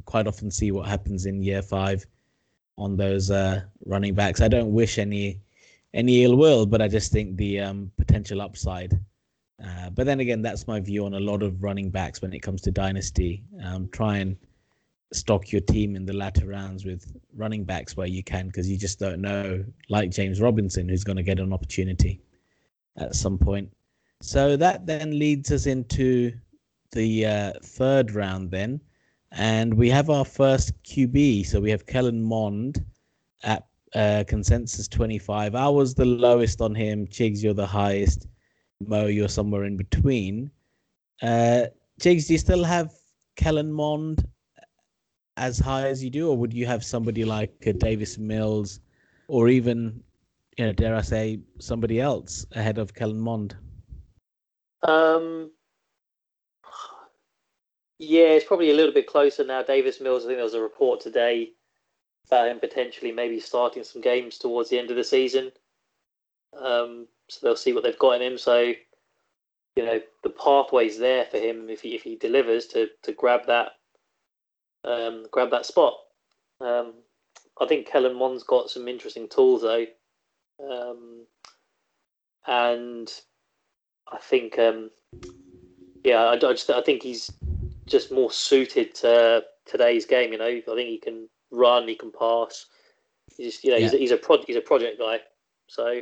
Quite often see what happens in year five on those uh, running backs. I don't wish any any ill will, but I just think the um, potential upside. Uh, but then again, that's my view on a lot of running backs when it comes to dynasty. Um, try and stock your team in the latter rounds with running backs where you can, because you just don't know, like James Robinson, who's going to get an opportunity at some point. So that then leads us into the uh, third round then, and we have our first QB. So we have Kellen Mond at uh, consensus 25. I was the lowest on him. Chigs, you're the highest. Mo, you're somewhere in between. Uh, Chigs, do you still have Kellen Mond as high as you do, or would you have somebody like Davis Mills, or even, you know, dare I say, somebody else ahead of Kellen Mond? Um, yeah, it's probably a little bit closer now. Davis Mills, I think there was a report today about him potentially maybe starting some games towards the end of the season. Um, so they'll see what they've got in him. So, you know, the pathway's there for him if he if he delivers to to grab that um, grab that spot. Um, I think Kellen Mond's got some interesting tools though, um, and I think um, yeah, I, I just I think he's just more suited to today's game. You know, I think he can run, he can pass. He's just, you know, yeah. he's, a, he's a pro, he's a project guy. So,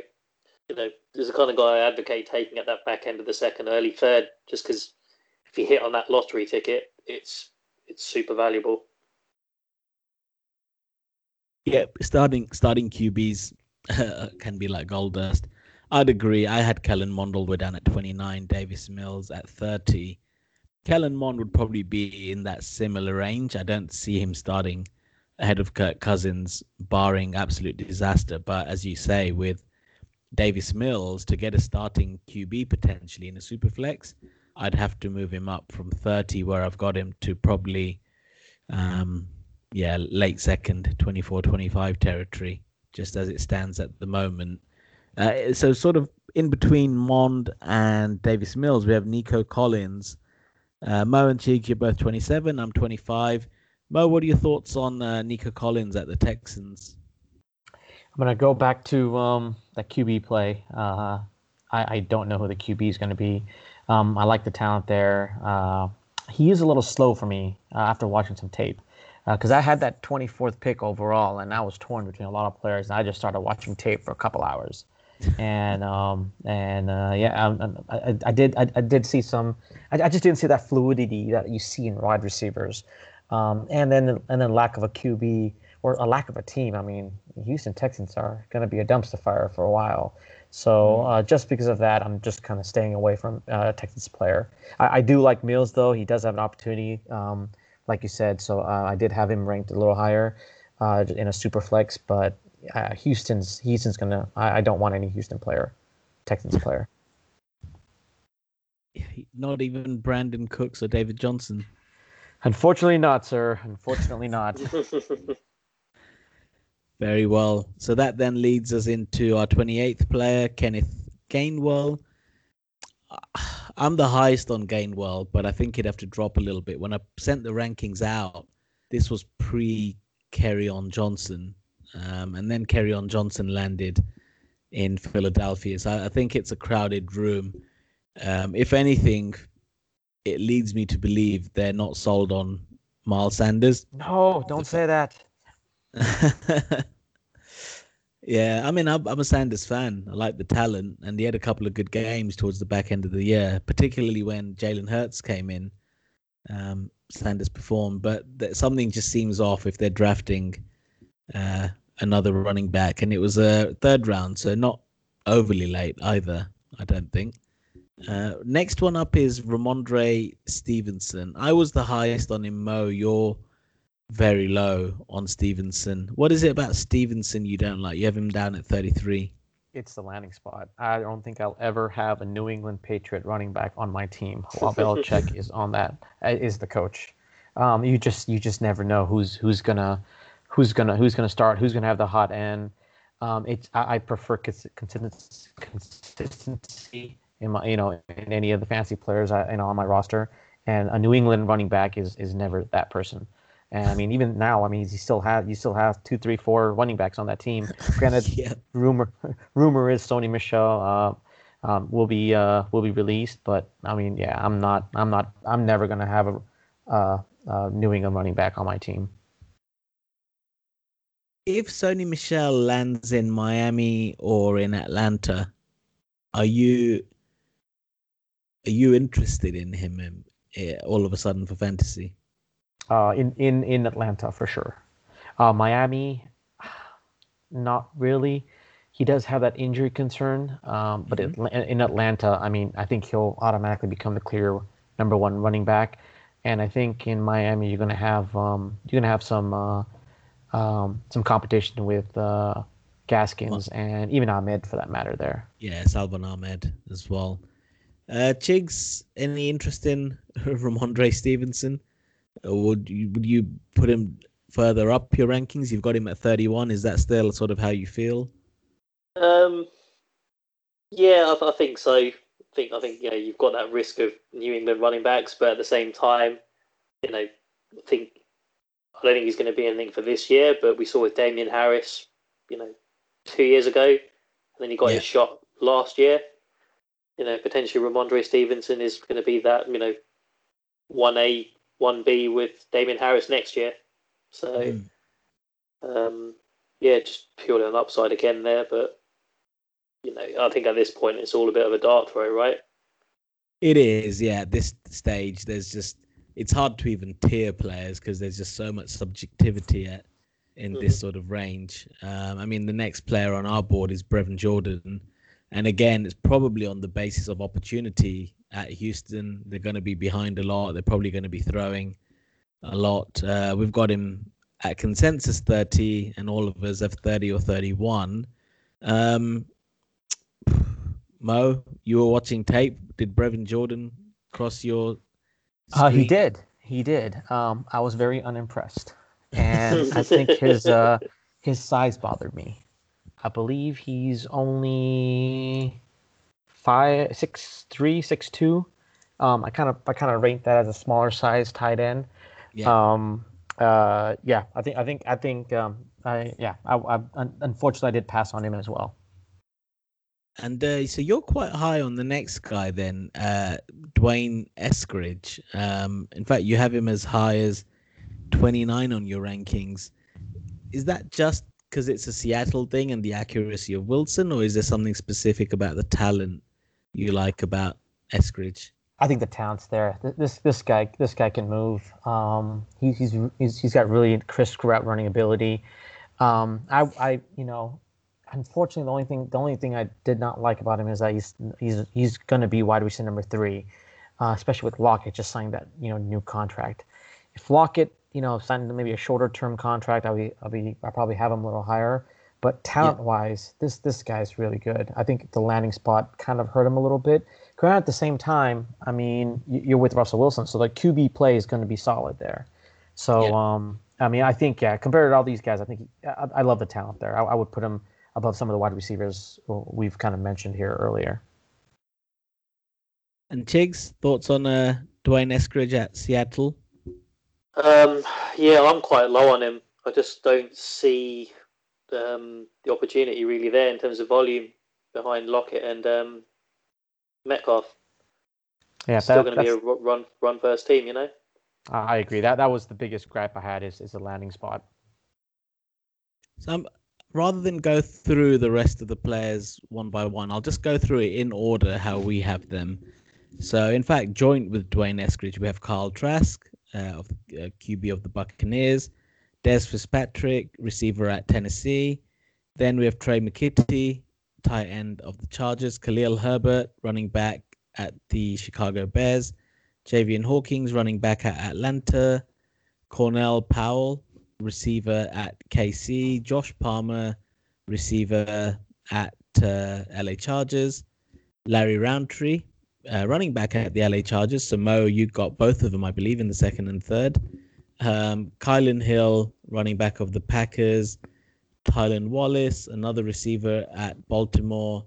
you know, there's the kind of guy I advocate taking at that back end of the second, early third, just because if you hit on that lottery ticket, it's it's super valuable. Yeah, starting starting QBs can be like gold dust. I'd agree. I had Kellen Mondle way down at 29, Davis Mills at 30. Kellen Mond would probably be in that similar range. I don't see him starting ahead of Kirk Cousins, barring absolute disaster. But as you say, with Davis Mills to get a starting QB potentially in a super flex, I'd have to move him up from 30, where I've got him, to probably, um, yeah, late second, 24 25 territory, just as it stands at the moment. Uh, so, sort of in between Mond and Davis Mills, we have Nico Collins. Uh, Mo and Cheek, you're both 27. I'm 25. Mo, what are your thoughts on uh, Nico Collins at the Texans? I'm going to go back to um, that QB play. Uh, I, I, don't know who the QB is going to be. Um, I like the talent there. Uh, he is a little slow for me uh, after watching some tape because uh, I had that 24th pick overall, and I was torn between a lot of players. And I just started watching tape for a couple hours, and um, and uh, yeah, I, I, I did I, I, did see some. I, I, just didn't see that fluidity that you see in wide receivers um, and then and then lack of a QB or a lack of a team. I mean, Houston Texans are going to be a dumpster fire for a while. So mm-hmm. uh, just because of that, I'm just kind of staying away from uh, Texans player. I, I, do like Mills though; he does have an opportunity, um, like you said. So uh, I did have him ranked a little higher uh, in a super flex, but uh, Houston's Houston's gonna. I, I, don't want any Houston player, Texans player. Not even Brandin Cooks or David Johnson. Unfortunately, not, sir. Unfortunately, not. Very well. So that then leads us into our 28th player, Kenneth Gainwell. I'm the highest on Gainwell, but I think he'd have to drop a little bit. When I sent the rankings out, this was pre Kerryon Johnson. Um, and then Kerryon Johnson landed in Philadelphia. So I, I think it's a crowded room. Um, if anything, it leads me to believe they're not sold on Miles Sanders. No, don't say that. yeah, I mean, I'm, a Sanders fan. I like the talent, and he had a couple of good games towards the back end of the year, particularly when Jalen Hurts came in. Um, Sanders performed, but th- something just seems off if they're drafting uh, another running back, and it was a third round, so not overly late either. I don't think. Uh, next one up is Rhamondre Stevenson. I was the highest on him, Mo. You're very low on Stevenson. What is it about Stevenson you don't like? You have him down at 33. It's the landing spot. I don't think I'll ever have a New England Patriot running back on my team while Belichick is on that uh, the coach. Um, you just you just never know who's who's gonna who's gonna who's gonna start, who's gonna have the hot end. Um, it's I, I prefer cons- consistency, consistency in my you know in any of the fancy players I, you know on my roster, and a New England running back is is never that person. And I mean, even now, I mean, you still have you still have two, three, four running backs on that team. Granted, Yeah. rumor rumor is Sony Michel uh, um, will be uh, will be released, but I mean, yeah, I'm not I'm not I'm never gonna have a uh, uh, New England running back on my team. If Sony Michel lands in Miami or in Atlanta, are you are you interested in him um, eh, all of a sudden for fantasy? Uh, in in in Atlanta for sure. Uh, Miami, not really. He does have that injury concern, um, but Mhm. Atla- in Atlanta, I mean, I think he'll automatically become the clear number one running back. And I think in Miami, you're gonna have um, you're gonna have some uh, um, some competition with uh, Gaskins and even Ahmed for that matter. There. Yeah, Salvon Ahmed as well. Uh, Chigs, any interest in Rhamondre Stevenson? Would you, would you put him further up your rankings? You've got him at 31. Is that still sort of how you feel? Um, yeah, I, I think so. I think I think you know you've got that risk of New England running backs, but at the same time, you know, I think I don't think he's going to be anything for this year. But we saw with Damien Harris, you know, two years ago, and then he got Yeah. his shot last year. You know, potentially Rhamondre Stevenson is going to be that you know one A, one B with Damien Harris next year. So. Mm. Um, yeah, just purely on the upside again there, but you know, I think at this point it's all a bit of a dart throw, right? It is, yeah. At this stage, there's just it's hard to even tier players because there's just so much subjectivity at in this sort of range. Um, I mean, the next player on our board is Brevin Jordan, and again, it's probably on the basis of opportunity at Houston. They're going to be behind a lot. They're probably going to be throwing a lot. Uh, we've got him at consensus 30, and all of us have 30 or 31. Um, Mo, you were watching tape. Did Brevin Jordan cross your? Uh, he did. He did. Um, I was very unimpressed, and I think his uh, his size bothered me. I believe he's only five, six, three, six, two. Um, I kind of I kind of rate that as a smaller size tight end. Yeah. Um, uh, yeah, I think I think I think um, I yeah, I, I unfortunately I did pass on him as well. And uh, so you're quite high on the next guy then, uh, D'Wayne Eskridge. Um, in fact, you have him as high as 29 on your rankings. Is that just because it's a Seattle thing and the accuracy of Wilson, or is there something specific about the talent you like about Eskridge? I think the talent's there. This this guy this guy can move. Um, he, he's he's he's got really crisp route running ability. Um, I I you know, unfortunately the only thing the only thing I did not like about him is that he's he's he's going to be wide receiver number three, uh, especially with Lockett just signing that you know new contract. If Lockett you know signed maybe a shorter term contract, I'll be I'll be I'll probably have him a little higher. But talent wise, this this guy's really good. I think the landing spot kind of hurt him a little bit. Granted, at the same time, I mean, you're with Russell Wilson, so the QB play is going to be solid there. So, Yeah. um, I mean, I think yeah, compared to all these guys, I think he, I, I love the talent there. I, I would put him above some of the wide receivers we've kind of mentioned here earlier. And Chigs, thoughts on uh, D'Wayne Eskridge at Seattle? Um, yeah, I'm quite low on him. I just don't see um, the opportunity really there in terms of volume behind Lockett and um, Metcalf. Yeah, Still that, going to be a run run first team, you know. I I agree. That that was the biggest gripe I had is is the landing spot. So I'm, rather than go through the rest of the players one by one, I'll just go through it in order how we have them. So, in fact, joint with D'Wayne Eskridge, we have Kyle Trask, uh, of the uh, QB of the Buccaneers, Dez Fitzpatrick, receiver at Tennessee. Then we have Trey McKitty, tight end of the Chargers, Khalil Herbert, running back at the Chicago Bears, Javian Hawkins, running back at Atlanta, Cornell Powell, receiver at KC, Josh Palmer, receiver at uh, LA Chargers, Larry Rountree, uh, running back at the LA Chargers. So Mo, you got both of them, I believe, in the second and third. Um, Kylin Hill, running back of the Packers, Tylan Wallace, another receiver at Baltimore,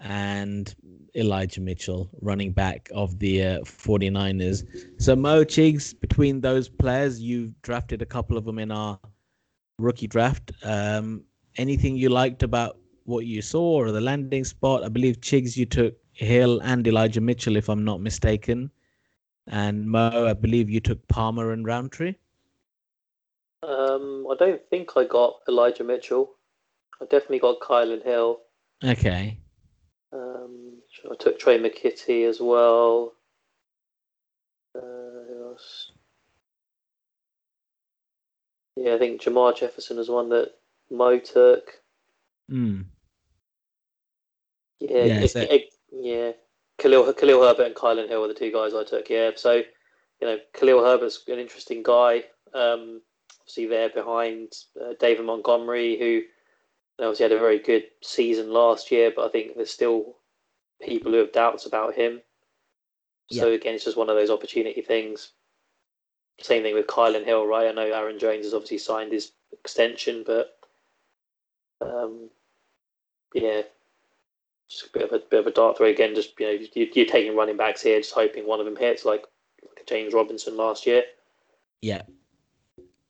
and Elijah Mitchell, running back of the uh, 49ers. So, Mo Chigs, between those players, you've drafted a couple of them in our rookie draft. Um, anything you liked about what you saw or the landing spot? I believe Chigs, you took Hill and Elijah Mitchell, if I'm not mistaken. And Mo, I believe you took Palmer and Rountree. Um, I don't think I got Elijah Mitchell. I definitely got Kylin Hill. Okay. Um, I took Trey McKitty as well. Uh, who else? Yeah, I think Jermar Jefferson is one that Mo took. Hmm. Yeah, Yeah, it- it- yeah. Khalil Khalil Herbert and Kylin Hill were the two guys I took. Yeah, so you know Khalil Herbert's an interesting guy. Um, obviously there behind uh, David Montgomery, who obviously had a very good season last year, but I think there's still people who have doubts about him. So again, it's just one of those opportunity things. Same thing with Kylin Hill, right? I know Aaron Jones has obviously signed his extension, but um, yeah, just a bit of a bit of a dart throw again. Just you know, you, you're taking running backs here, just hoping one of them hits, like, like James Robinson last year. Yeah.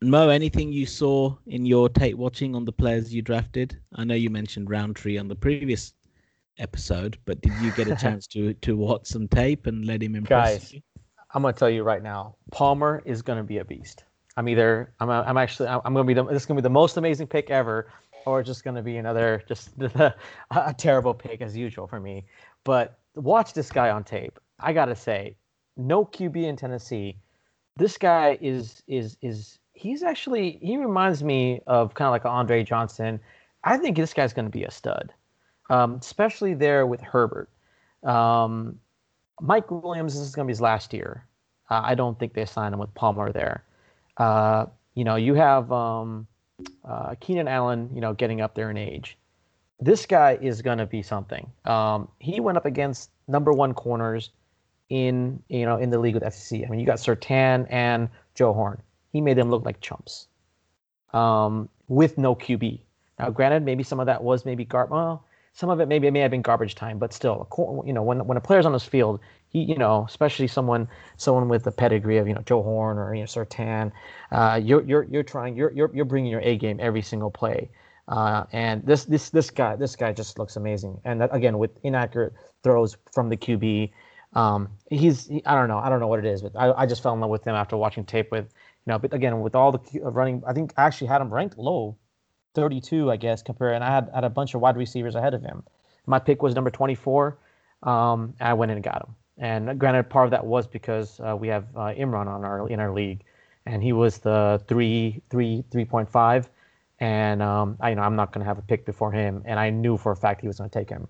Mo, anything you saw in your tape watching on the players you drafted? I know you mentioned Rountree on the previous episode, but did you get a chance to to watch some tape and let him impress Guys. you? I'm gonna tell you right now, Palmer is gonna be a beast. I'm either I'm I'm actually I'm gonna be the this is gonna be the most amazing pick ever, or just gonna be another just a, terrible pick as usual for me. But watch this guy on tape. I gotta say, no QB in Tennessee. This guy is is is he's actually he reminds me of kind of like Andre Johnson. I think this guy's gonna be a stud, um, especially there with Herbert. Um, Mike Williams, this is going to be his last year. Uh, I don't think they signed him with Palmer there. Uh, you know, you have um, uh, Keenan Allen, you know, getting up there in age. This guy is going to be something. Um, he went up against number one corners in you know in the league with SEC. I mean, you got Surtain and Joe Horn. He made them look like chumps um, with no QB. Now, granted, maybe some of that was maybe gar- well, some of it maybe it may have been garbage time, but still, you know, when when a player's on this field, he, you know, especially someone someone with the pedigree of you know Joe Horn or you know Surtain, uh, you're you're you're trying you're you're you're bringing your A game every single play, uh, and this this this guy this guy just looks amazing, and that, again with inaccurate throws from the QB, um, he's he, I don't know I don't know what it is, but I, I just fell in love with him after watching tape with you know, but again with all the running, I think I actually had him ranked low 32, I guess, compared, and I had, had a bunch of wide receivers ahead of him. My pick was number 24. Um, I went in and got him. And granted, part of that was because uh, we have uh, Imran on our in our league, and he was the three three three point five, and um, I you know I'm not going to have a pick before him, and I knew for a fact he was going to take him,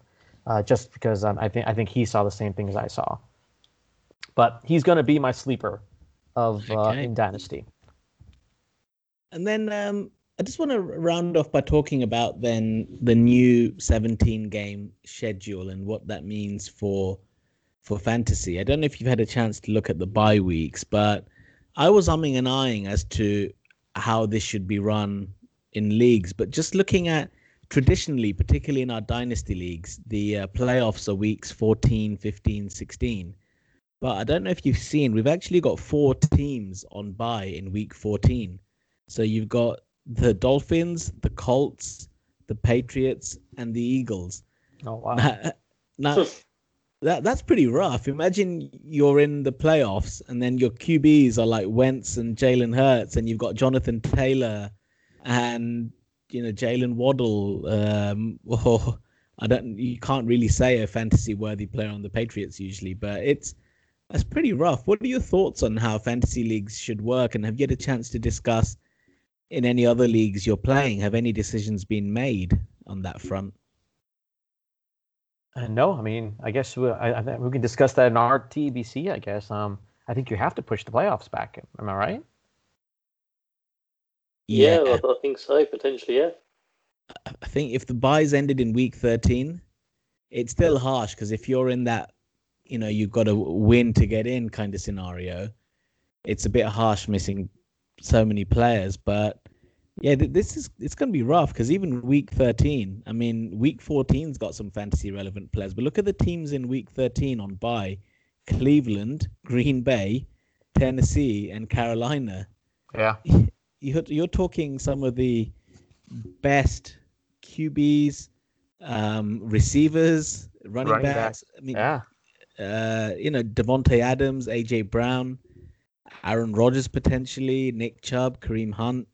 uh, just because um, I think I think he saw the same thing as I saw. But he's going to be my sleeper of uh, Okay. in Dynasty. And then um, I just want to round off by talking about then the new 17 game schedule and what that means for for fantasy. I don't know if you've had a chance to look at the bye weeks, but I was umming and ahhing as to how this should be run in leagues. But just looking at traditionally, particularly in our dynasty leagues, the uh, playoffs are weeks 14, 15, 16. But I don't know if you've seen, we've actually got four teams on bye in week 14. So you've got the Dolphins, the Colts, the Patriots, and the Eagles. Oh wow! Now, now that that's pretty rough. Imagine you're in the playoffs and then your QBs are like Wentz and Jalen Hurts, and you've got Jonathan Taylor and you know Jaylen Waddle. Um, or I don't. You can't really say a fantasy worthy player on the Patriots usually, but it's that's pretty rough. What are your thoughts on how fantasy leagues should work, and have you had a chance to discuss in any other leagues you're playing? Have any decisions been made on that front? Uh, no, I mean, I guess we, I, I think we can discuss that in our TBC. I guess. Um, I think you have to push the playoffs back. Am I right? Yeah, I, I think so. Potentially, yeah. I think if the byes ended in week 13, it's still harsh because if you're in that, you know, you've got to win to get in kind of scenario, it's a bit harsh missing so many players. But Yeah, th- this is it's going to be rough because even week 13, I mean, week 14's got some fantasy relevant players, but look at the teams in week 13 on bye Cleveland, Green Bay, Tennessee, and Carolina. Yeah. You're, you're talking some of the best QBs, um, receivers, running, Running backs. I mean, Yeah. uh, you know, Davante Adams, AJ Brown, Aaron Rodgers potentially, Nick Chubb, Kareem Hunt,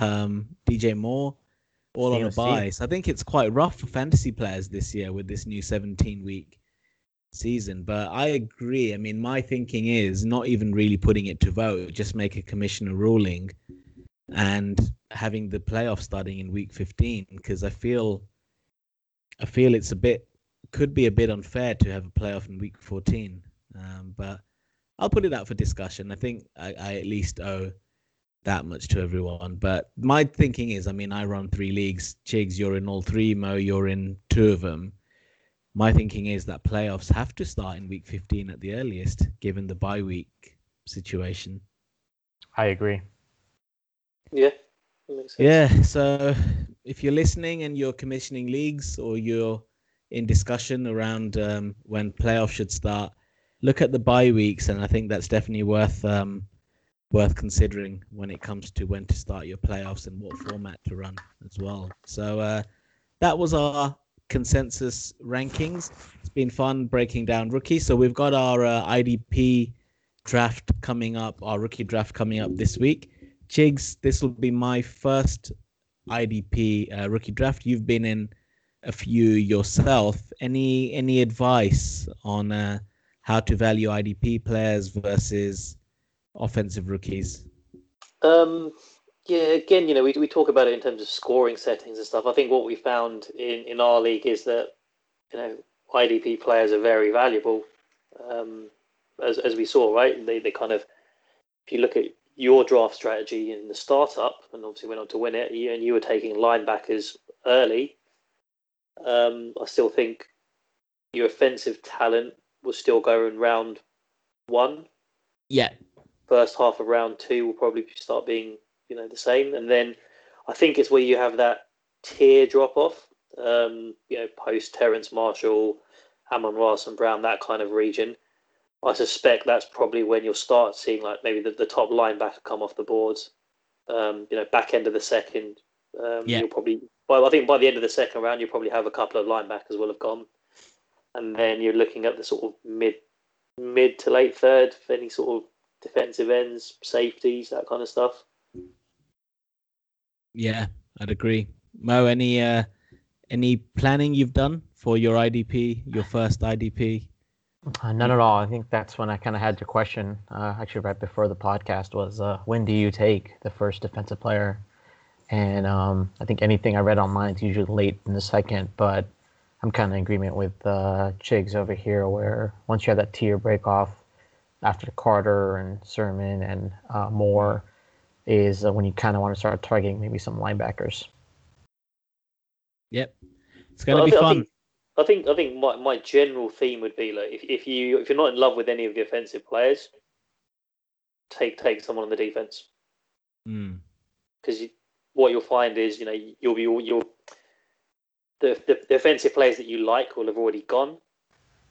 um, DJ Moore, all on a bye. So I think it's quite rough for fantasy players this year with this new 17 week season. But I agree. I mean, my thinking is not even really putting it to vote, just make a commissioner ruling and having the playoff starting in week 15 because I feel I feel it's a bit could be a bit unfair to have a playoff in week 14. Um, but I'll put it out for discussion. I think I, I at least owe that much to everyone. But my thinking is, I mean, I run three leagues. Chigs, you're in all three. Mo, you're in two of them. My thinking is that playoffs have to start in week 15 at the earliest, given the bye week situation. I agree. Yeah, that makes sense. Yeah. So if you're listening and you're commissioning leagues or you're in discussion around um, when playoffs should start, look at the bye weeks, and I think that's definitely worth um, worth considering when it comes to when to start your playoffs and what format to run as well. So uh, that was our consensus rankings. It's been fun breaking down rookies. So we've got our uh, IDP draft coming up, our rookie draft coming up this week. Chigs, this will be my first IDP uh, rookie draft. You've been in a few yourself. Any any advice on uh, how to value IDP players versus offensive rookies? Um, yeah, again, you know, we, we talk about it in terms of scoring settings and stuff. I think what we found in, in our league is that, you know, IDP players are very valuable, um, as, as we saw, right? They, they kind of, if you look at your draft strategy in the startup, and obviously went on to win it, and you were taking linebackers early, um, I still think your offensive talent will still go in round one, Yeah, first half of round two will probably start being you know the same. And then i think it's where you have that tier drop off um you know post terrace marshall amon ra st. brown that kind of region. I suspect that's probably when you'll start seeing like maybe the, the top linebacker come off the boards. Um you know back end of the second um Yeah. you'll probably well i think by the end of the second round you'll probably have a couple of linebackers will have gone and then you're looking at the sort of mid mid to late third for any sort of defensive ends, safeties, that kind of stuff. yeah, I'd agree. Mo, any uh, any planning you've done for your IDP, your first IDP? Uh, none at all. I think that's when I kind of had your question, uh, actually, right before the podcast was uh, when do you take the first defensive player? And um, I think anything I read online is usually late in the second, but I'm kind of in agreement with uh, Chigs over here, where once you have that tier break off after Carter and Sermon and uh, Moore, is uh, when you kind of want to start targeting maybe some linebackers. Yep, it's going to Well, be thi- I fun. think- I think I think my, my general theme would be like if, if you if you're not in love with any of the offensive players, take take someone on the defense Mm. because what you'll find is you know you'll be you'll the, the offensive players that you like will have already gone.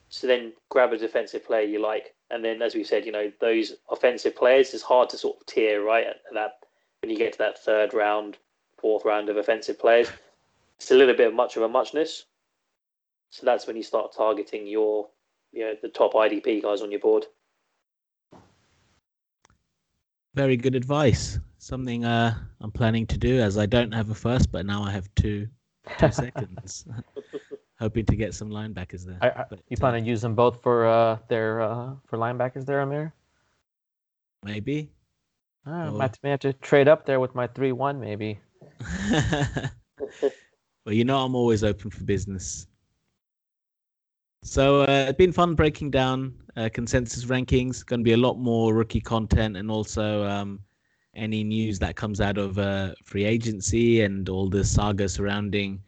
So then grab a defensive player you like, and then as we said, you know those offensive players is hard to sort of tier right at that when you get to that third round, fourth round of offensive players. It's a little bit much of a muchness. So that's when you start targeting your, you know, the top IDP guys on your board. Very good advice. Something uh, I'm planning to do as I don't have a first, but now I have two two seconds. Hoping to get some linebackers there. But, you uh, plan to use them both for uh, their uh, for linebackers there, Amir? maybe. I Well- might may have to trade up there with my three one maybe. well, you know I'm always open for business. So uh, it's been fun breaking down uh, consensus rankings. Going to be a lot more rookie content and also um, any news that comes out of uh, free agency and all the saga surrounding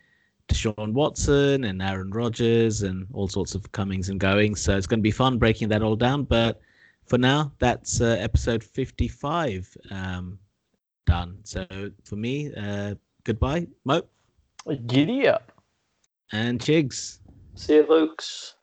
Deshaun Watson and Aaron Rodgers and all sorts of comings and goings. So it's going to be fun breaking that all down. But for now, that's uh, episode 55. Um, done. So for me, uh, goodbye, Mo Giddy up. and Chigs. See you, folks.